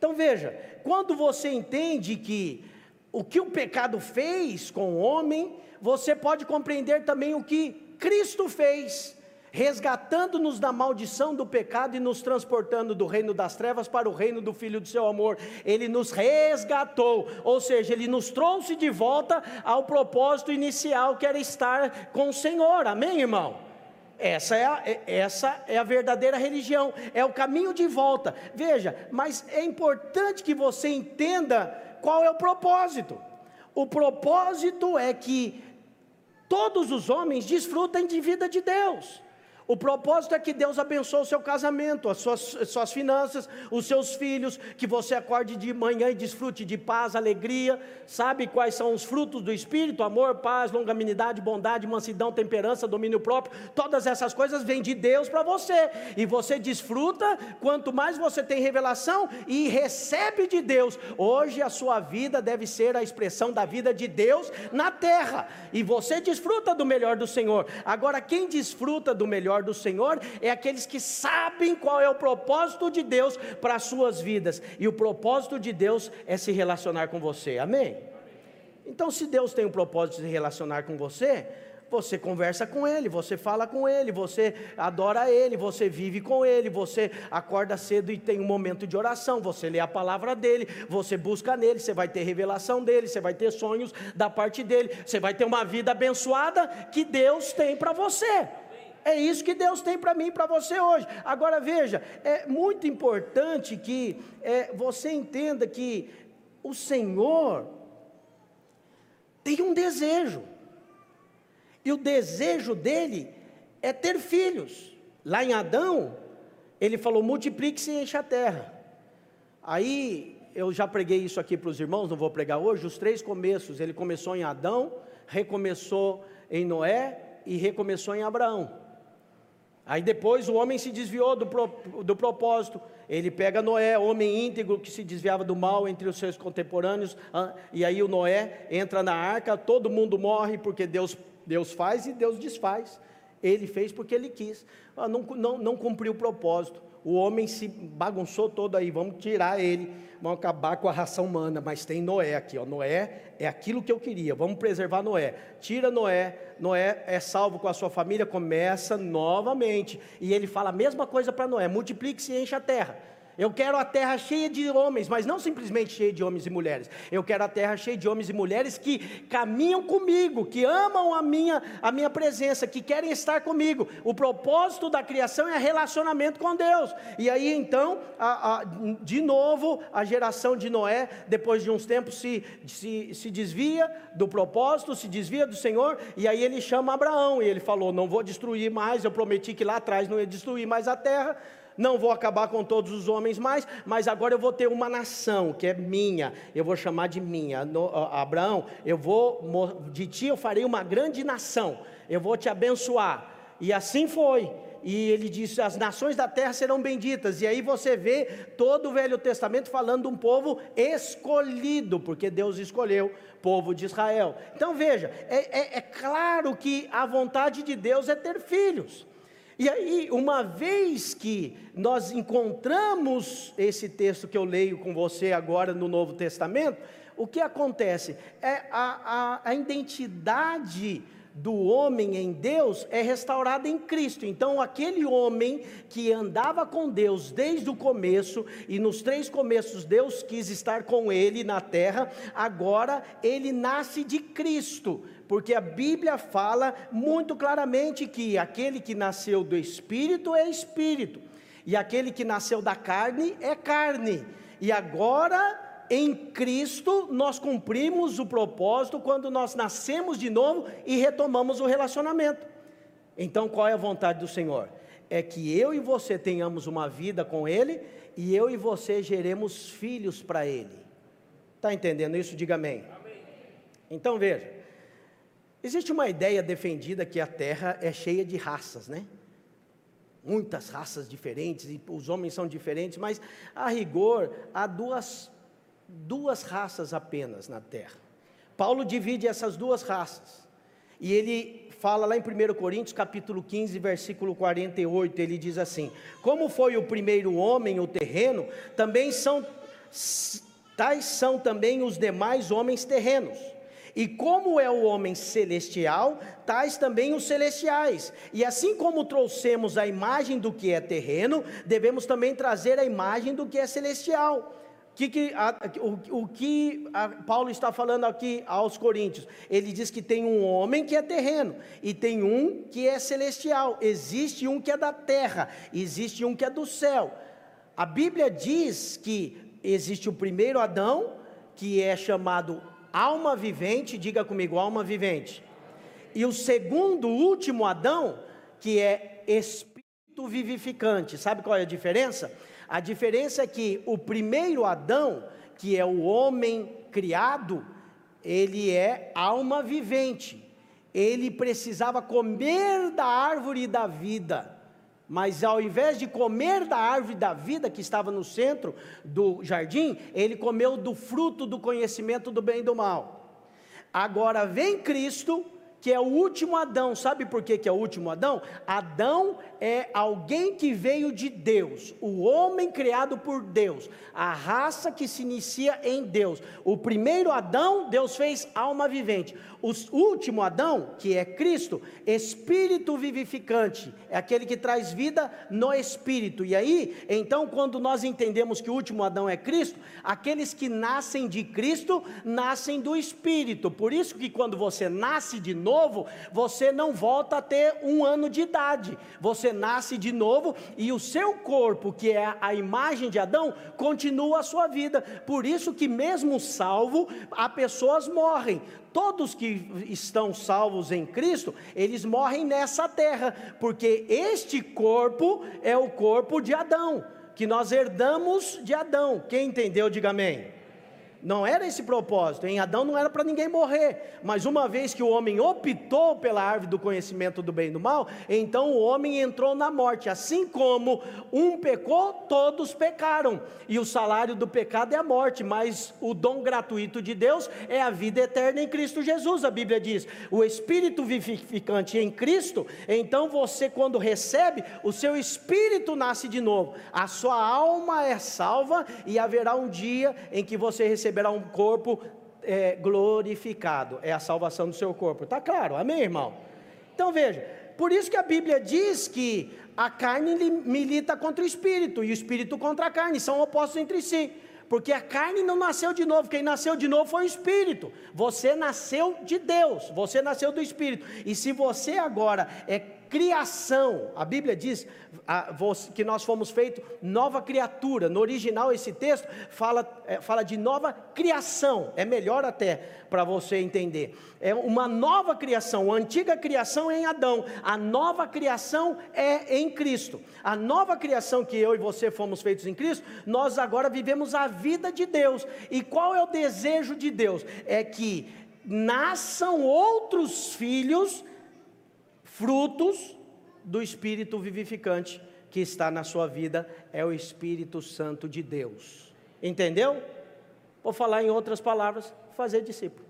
Então veja, quando você entende que o que o pecado fez com o homem, você pode compreender também o que Cristo fez resgatando-nos da maldição do pecado e nos transportando do reino das trevas para o reino do Filho do seu amor. Ele nos resgatou, ou seja, ele nos trouxe de volta ao propósito inicial que era estar com o Senhor. Amém, irmão? Essa é, a, é, essa é a verdadeira religião, é o caminho de volta. Veja, mas é importante que você entenda qual é o propósito. O propósito é que todos os homens desfrutem de vida de Deus. O propósito é que Deus abençoe o seu casamento, as suas, suas finanças, os seus filhos, que você acorde de manhã e desfrute de paz, alegria, sabe quais são os frutos do Espírito: amor, paz, longanimidade, bondade, mansidão, temperança, domínio próprio. Todas essas coisas vêm de Deus para você, e você desfruta quanto mais você tem revelação e recebe de Deus. Hoje a sua vida deve ser a expressão da vida de Deus na terra, e você desfruta do melhor do Senhor. Agora, quem desfruta do melhor do Senhor é aqueles que sabem qual é o propósito de Deus para as suas vidas. E o propósito de Deus é se relacionar com você. Amém? Então, se Deus tem o propósito de se relacionar com você, você conversa com Ele, você fala com Ele, você adora Ele, você vive com Ele, você acorda cedo e tem um momento de oração, você lê a palavra dEle, você busca nele, você vai ter revelação dEle, você vai ter sonhos da parte dEle, você vai ter uma vida abençoada que Deus tem para você. É isso que Deus tem para mim e para você hoje. Agora veja, é muito importante que é, você entenda que o Senhor tem um desejo, e o desejo dele é ter filhos. Lá em Adão, ele falou: multiplique-se e enche a terra. Aí eu já preguei isso aqui para os irmãos, não vou pregar hoje. Os três começos, ele começou em Adão, recomeçou em Noé e recomeçou em Abraão. Aí depois o homem se desviou do, pro, do propósito. Ele pega Noé, homem íntegro que se desviava do mal entre os seus contemporâneos. E aí o Noé entra na arca, todo mundo morre porque Deus, Deus faz e Deus desfaz. Ele fez porque ele quis. Ah, não, não, não cumpriu o propósito. O homem se bagunçou todo aí, vamos tirar ele, vamos acabar com a raça humana, mas tem Noé aqui, ó. Noé é aquilo que eu queria, vamos preservar Noé. Tira Noé, Noé é salvo com a sua família, começa novamente. E ele fala a mesma coisa para Noé: multiplique-se e enche a terra. Eu quero a terra cheia de homens, mas não simplesmente cheia de homens e mulheres. Eu quero a terra cheia de homens e mulheres que caminham comigo, que amam a minha, a minha presença, que querem estar comigo. O propósito da criação é relacionamento com Deus. E aí então, a, a, de novo, a geração de Noé, depois de uns tempos, se, se, se desvia do propósito, se desvia do Senhor, e aí ele chama Abraão, e ele falou: Não vou destruir mais, eu prometi que lá atrás não ia destruir mais a terra não vou acabar com todos os homens mais, mas agora eu vou ter uma nação que é minha, eu vou chamar de minha. No, Abraão, eu vou, de ti eu farei uma grande nação, eu vou te abençoar. E assim foi. E ele disse: As nações da terra serão benditas. E aí você vê todo o Velho Testamento falando de um povo escolhido, porque Deus escolheu povo de Israel. Então veja, é, é, é claro que a vontade de Deus é ter filhos. E aí, uma vez que nós encontramos esse texto que eu leio com você agora no Novo Testamento, o que acontece? É a, a, a identidade do homem em Deus é restaurada em Cristo. Então, aquele homem que andava com Deus desde o começo, e nos três começos Deus quis estar com ele na terra, agora ele nasce de Cristo porque a Bíblia fala muito claramente que aquele que nasceu do espírito é espírito, e aquele que nasceu da carne é carne. E agora em Cristo nós cumprimos o propósito quando nós nascemos de novo e retomamos o relacionamento. Então, qual é a vontade do Senhor? É que eu e você tenhamos uma vida com Ele e eu e você geremos filhos para Ele. Está entendendo isso? Diga amém. amém. Então veja, existe uma ideia defendida que a Terra é cheia de raças, né? Muitas raças diferentes, e os homens são diferentes, mas a rigor há duas, duas raças apenas na Terra. Paulo divide essas duas raças. E ele fala lá em 1 Coríntios, capítulo 15, versículo 48, ele diz assim: Como foi o primeiro homem, o terreno, também são tais são também os demais homens terrenos. E como é o homem celestial, tais também os celestiais. E assim como trouxemos a imagem do que é terreno, devemos também trazer a imagem do que é celestial que, que, a, o, o, que Paulo está falando aqui aos Coríntios? Ele diz que tem um homem que é terreno e tem um que é celestial. Existe um que é da terra, existe um que é do céu. A Bíblia diz que existe o primeiro Adão, que é chamado alma vivente, diga comigo, alma vivente. E o segundo, último Adão, que é espírito vivificante. Sabe qual é a diferença? A diferença é que o primeiro Adão, que é o homem criado, ele é alma vivente. Ele precisava comer da árvore da vida. Mas ao invés de comer da árvore da vida que estava no centro do jardim, ele comeu do fruto do conhecimento do bem e do mal. Agora vem Cristo que é o último Adão. Sabe por que, que é o último Adão? Adão é alguém que veio de Deus, o homem criado por Deus, a raça que se inicia em Deus. O primeiro Adão, Deus fez alma vivente. O último Adão, que é Cristo, espírito vivificante, é aquele que traz vida no espírito. E aí, então, quando nós entendemos que o último Adão é Cristo, aqueles que nascem de Cristo nascem do espírito. Por isso que quando você nasce de novo, você não volta a ter um ano de idade. Você nasce de novo e o seu corpo, que é a imagem de Adão, continua a sua vida. Por isso que mesmo salvo, há pessoas morrem. Todos que estão salvos em Cristo, eles morrem nessa terra, porque este corpo é o corpo de Adão, que nós herdamos de Adão. Quem entendeu, diga amém. Não era esse propósito. Em Adão não era para ninguém morrer. Mas uma vez que o homem optou pela árvore do conhecimento do bem e do mal, então o homem entrou na morte. Assim como um pecou, todos pecaram. E o salário do pecado é a morte, mas o dom gratuito de Deus é a vida eterna em Cristo Jesus. A Bíblia diz: o espírito vivificante em Cristo, então você, quando recebe, o seu espírito nasce de novo. A sua alma é salva e haverá um dia em que você receberá receberá um corpo é, glorificado. É a salvação do seu corpo. Está claro? Amém, irmão? Então veja, por isso que a Bíblia diz que a carne milita contra o espírito e o espírito contra a carne, são opostos entre si. Porque a carne não nasceu de novo, quem nasceu de novo foi o espírito. Você nasceu de Deus, você nasceu do espírito. E se você agora é criação. A Bíblia diz que nós fomos feitos nova criatura. No original, esse texto fala, é, fala de nova criação. É melhor até para você entender. É uma nova criação. A antiga criação é em Adão. A nova criação é em Cristo. A nova criação que eu e você fomos feitos em Cristo, nós agora vivemos a vida de Deus. E qual é o desejo de Deus? É que nasçam outros filhos frutos do Espírito vivificante que está na sua vida é o Espírito Santo de Deus. Entendeu? Vou falar em outras palavras: fazer discípulo.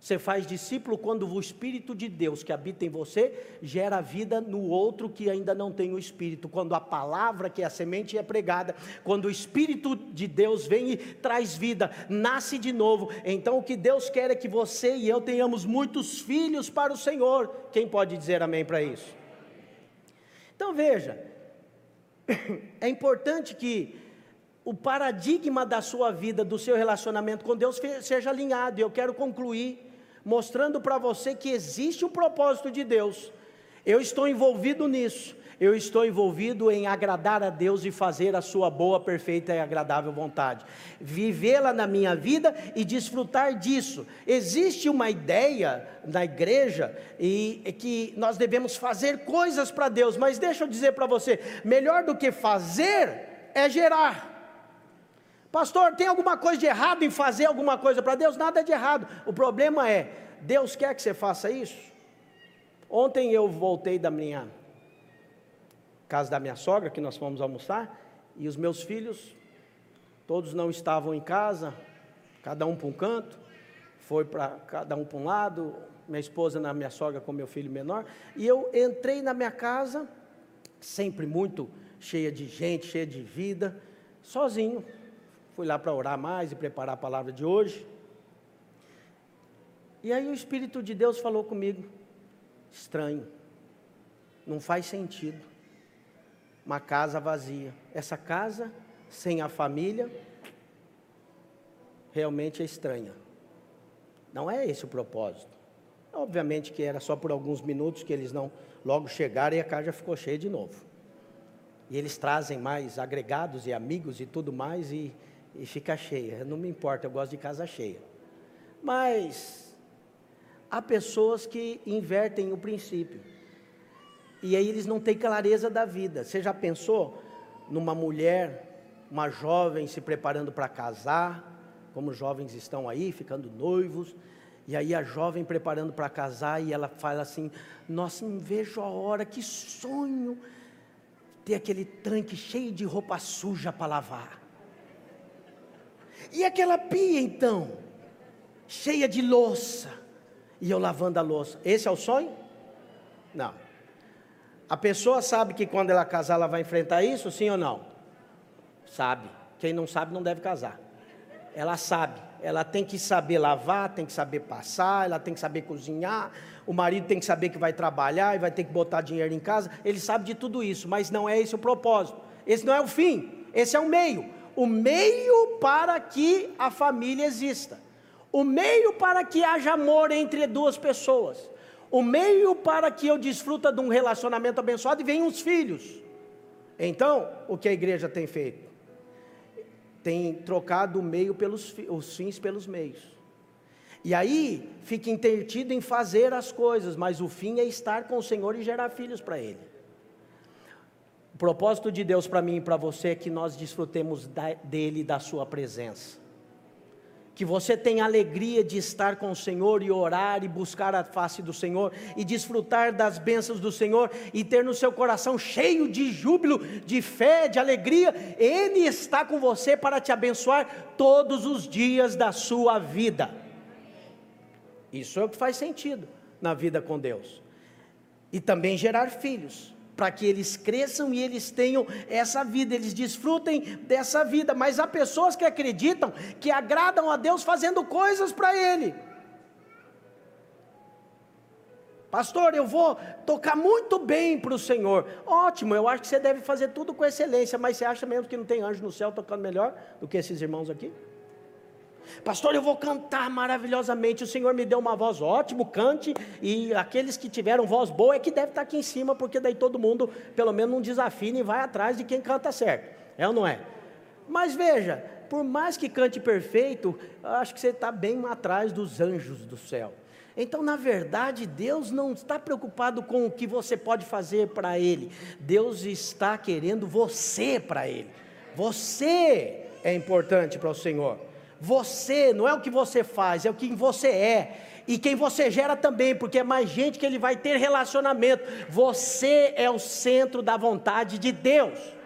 Você faz discípulo quando o Espírito de Deus que habita em você gera vida no outro que ainda não tem o Espírito. Quando a palavra, que é a semente, é pregada, quando o Espírito de Deus vem e traz vida, nasce de novo. Então o que Deus quer é que você e eu tenhamos muitos filhos para o Senhor. Quem pode dizer amém para isso? Então veja, é importante que o paradigma da sua vida, do seu relacionamento com Deus seja alinhado. E eu quero concluir mostrando para você que existe um propósito de Deus. Eu estou envolvido nisso. Eu estou envolvido em agradar a Deus e fazer a sua boa, perfeita e agradável vontade. Vivê-la na minha vida e desfrutar disso. Existe uma ideia na igreja e que nós devemos fazer coisas para Deus, mas deixa eu dizer para você, melhor do que fazer é gerar. Pastor, tem alguma coisa de errado em fazer alguma coisa para Deus? Nada de errado. O problema é, Deus quer que você faça isso? Ontem eu voltei da minha casa da minha sogra, que nós fomos almoçar, e os meus filhos, todos não estavam em casa, cada um para um canto, foi para cada um para um lado, minha esposa na minha sogra com meu filho menor, e eu entrei na minha casa, sempre muito cheia de gente, cheia de vida, sozinho. Fui lá para orar mais e preparar a palavra de hoje. E aí o Espírito de Deus falou comigo: estranho, não faz sentido. Uma casa vazia. Essa casa, sem a família, realmente é estranha. Não é esse o propósito. Obviamente que era só por alguns minutos que eles não logo chegaram e a casa já ficou cheia de novo. E eles trazem mais agregados e amigos e tudo mais e, e fica cheia. Não me importa, eu gosto de casa cheia. Mas há pessoas que invertem o princípio. E aí eles não têm clareza da vida. Você já pensou numa mulher, uma jovem se preparando para casar, como jovens estão aí, ficando noivos, e aí a jovem preparando para casar e ela fala assim: Nossa, não vejo a hora, que sonho ter aquele tanque cheio de roupa suja para lavar. E aquela pia então, cheia de louça, e eu lavando a louça. Esse é o sonho? Não. A pessoa sabe que quando ela casar ela vai enfrentar isso, sim ou não? Sabe. Quem não sabe não deve casar. Ela sabe. Ela tem que saber lavar, tem que saber passar, ela tem que saber cozinhar. O marido tem que saber que vai trabalhar e vai ter que botar dinheiro em casa. Ele sabe de tudo isso, mas não é esse o propósito. Esse não é o fim. Esse é o meio. O meio para que a família exista. O meio para que haja amor entre duas pessoas. O meio para que eu desfruta de um relacionamento abençoado e venham os filhos. Então, o que a igreja tem feito? tem trocado o meio pelos os fins pelos meios. E aí fica intertido em fazer as coisas, mas o fim é estar com o Senhor e gerar filhos para Ele. Propósito de Deus para mim e para você é que nós desfrutemos da, dele da Sua presença que você tenha alegria de estar com o Senhor e orar e buscar a face do Senhor e desfrutar das bênçãos do Senhor e ter no seu coração cheio de júbilo, de fé, de alegria. Ele está com você para te abençoar todos os dias da sua vida. Isso é o que faz sentido na vida com Deus. E também gerar filhos para que eles cresçam e eles tenham essa vida, eles desfrutem dessa vida. Mas há pessoas que acreditam que agradam a Deus fazendo coisas para Ele. Pastor, eu vou tocar muito bem para o Senhor. Ótimo, eu acho que você deve fazer tudo com excelência, mas você acha mesmo que não tem anjo no céu tocando melhor do que esses irmãos aqui? Pastor, eu vou cantar maravilhosamente. O Senhor me deu uma voz ótima, cante. E aqueles que tiveram voz boa é que deve estar aqui em cima, porque daí todo mundo, pelo menos, não desafina e vai atrás de quem canta certo. É ou não é? Mas veja, por mais que cante perfeito, acho que você está bem atrás dos anjos do céu. Então, na verdade, Deus não está preocupado com o que você pode fazer para Ele. Deus está querendo você para Ele. Você é importante para o Senhor. Você, não é o que você faz, é o que você é. E quem você gera também, porque é mais gente que ele vai ter relacionamento. Você é o centro da vontade de Deus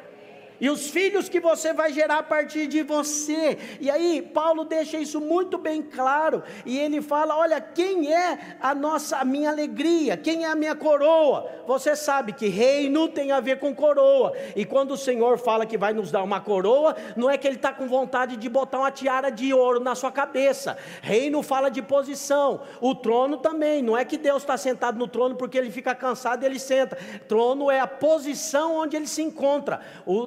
e os filhos que você vai gerar a partir de você. E aí, Paulo deixa isso muito bem claro, e ele fala: Olha, quem é a nossa, a minha alegria? Quem é a minha coroa? Você sabe que reino tem a ver com coroa, e quando o Senhor fala que vai nos dar uma coroa, não é que ele está com vontade de botar uma tiara de ouro na sua cabeça. Reino fala de posição, o trono também, não é que Deus está sentado no trono porque ele fica cansado e ele senta. Trono é a posição onde ele se encontra. O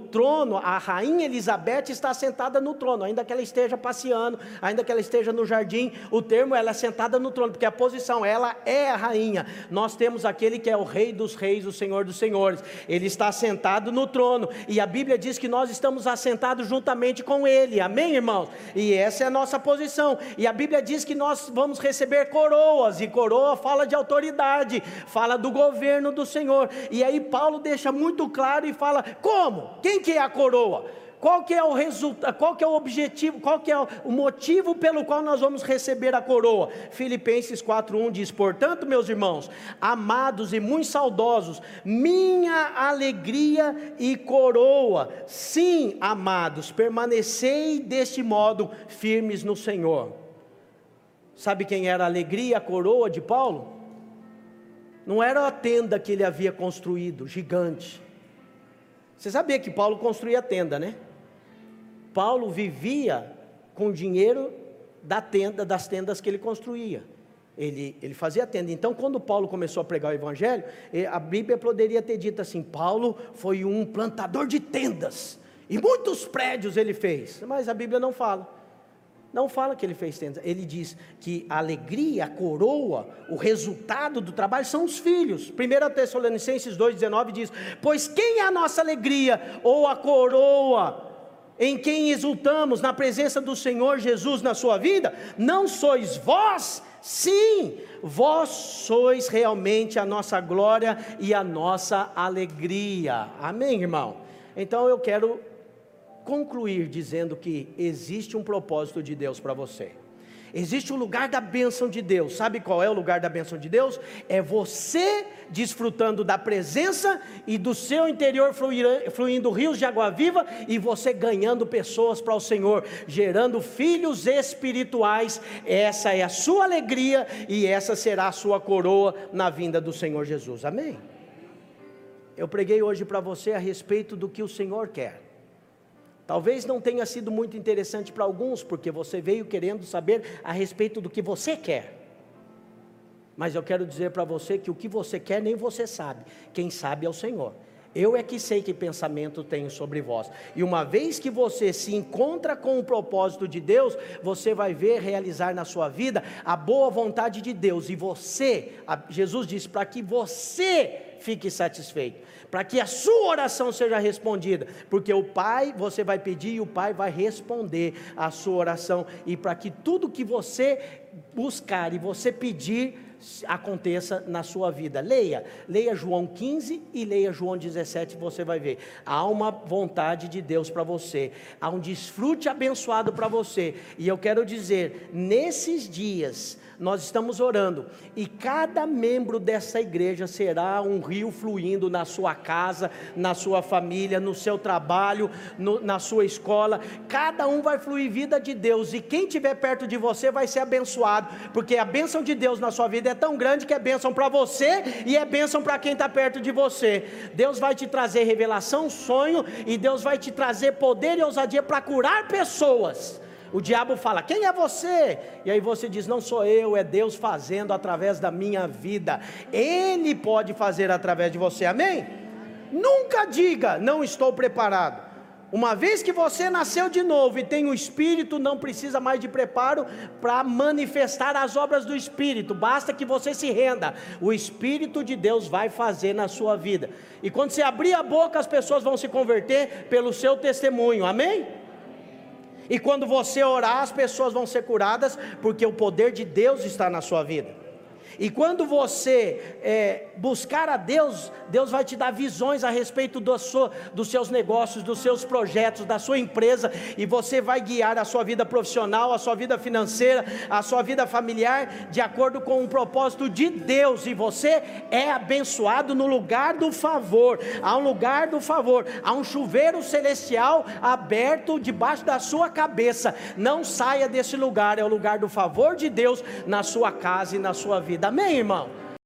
a rainha Elizabeth está sentada no trono, ainda que ela esteja passeando, ainda que ela esteja no jardim, o termo ela é sentada no trono, porque a posição, ela é a rainha. Nós temos aquele que é o rei dos reis, o senhor dos senhores. Ele está sentado no trono, e a Bíblia diz que nós estamos assentados juntamente com ele. Amém, irmãos? E essa é a nossa posição. E a Bíblia diz que nós vamos receber coroas, e coroa fala de autoridade, fala do governo do Senhor. E aí Paulo deixa muito claro e fala: "Como? Quem que é a coroa? Qual que é o resultado, qual que é o objetivo, qual que é o motivo pelo qual nós vamos receber a coroa? Filipenses 4:1 diz: "Portanto, meus irmãos, amados e muito saudosos, minha alegria e coroa, sim, amados, permanecei deste modo firmes no Senhor." Sabe quem era a alegria e a coroa de Paulo? Não era a tenda que ele havia construído, gigante. Você sabia que Paulo construía tenda, né? Paulo vivia com o dinheiro da tenda, das tendas que ele construía. Ele, ele fazia tenda. Então, quando Paulo começou a pregar o Evangelho, a Bíblia poderia ter dito assim: Paulo foi um plantador de tendas, e muitos prédios ele fez, mas a Bíblia não fala. Não fala que ele fez ele diz que a alegria, a coroa, o resultado do trabalho são os filhos. 1 Tessalonicenses 2,19 diz: Pois quem é a nossa alegria ou a coroa? em quem exultamos na presença do Senhor Jesus na sua vida, não sois vós, sim, vós sois realmente a nossa glória e a nossa alegria. Amém, irmão? Então eu quero concluir dizendo que existe um propósito de Deus para você. Existe o um lugar da bênção de Deus. Sabe qual é o lugar da bênção de Deus? É você desfrutando da presença e do seu interior fluindo rios de água viva e você ganhando pessoas para o Senhor, gerando filhos espirituais. Essa é a sua alegria e essa será a sua coroa na vinda do Senhor Jesus. Amém? Eu preguei hoje para você a respeito do que o Senhor quer. Talvez não tenha sido muito interessante para alguns, porque você veio querendo saber a respeito do que você quer. Mas eu quero dizer para você que o que você quer nem você sabe, quem sabe é o Senhor. Eu é que sei que pensamento tenho sobre vós. E uma vez que você se encontra com o propósito de Deus, você vai ver realizar na sua vida a boa vontade de Deus. E você, Jesus disse, para que você fique satisfeito para que a sua oração seja respondida, porque o Pai, você vai pedir e o Pai vai responder a sua oração, e para que tudo que você buscar e você pedir, aconteça na sua vida. Leia, leia João 15 e leia João 17, você vai ver. Há uma vontade de Deus para você, há um desfrute abençoado para você. E eu quero dizer, nesses dias, nós estamos orando e cada membro dessa igreja será um rio fluindo na sua casa, na sua família, no seu trabalho, no, na sua escola. Cada um vai fluir vida de Deus e quem estiver perto de você vai ser abençoado, porque a bênção de Deus na sua vida é tão grande que é bênção para você e é bênção para quem está perto de você. Deus vai te trazer revelação, sonho e Deus vai te trazer poder e ousadia para curar pessoas. O diabo fala: Quem é você? E aí você diz: Não sou eu, é Deus fazendo através da minha vida. Ele pode fazer através de você, amém? Nunca diga: Não estou preparado. Uma vez que você nasceu de novo e tem o Espírito, não precisa mais de preparo para manifestar as obras do Espírito, basta que você se renda. O Espírito de Deus vai fazer na sua vida. E quando você abrir a boca, as pessoas vão se converter pelo seu testemunho, amém? E quando você orar, as pessoas vão ser curadas, porque o poder de Deus está na sua vida. E quando você é, buscar a Deus, Deus vai te dar visões a respeito do dos seus negócios, dos seus projetos, da sua empresa, e você vai guiar a sua vida profissional, a sua vida financeira, a sua vida familiar, de acordo com o propósito de Deus, e você é abençoado no lugar do favor, há um lugar do favor, há um chuveiro celestial aberto debaixo da sua cabeça. Não saia desse lugar, é o lugar do favor de Deus na sua casa e na sua vida. Amém, irmão?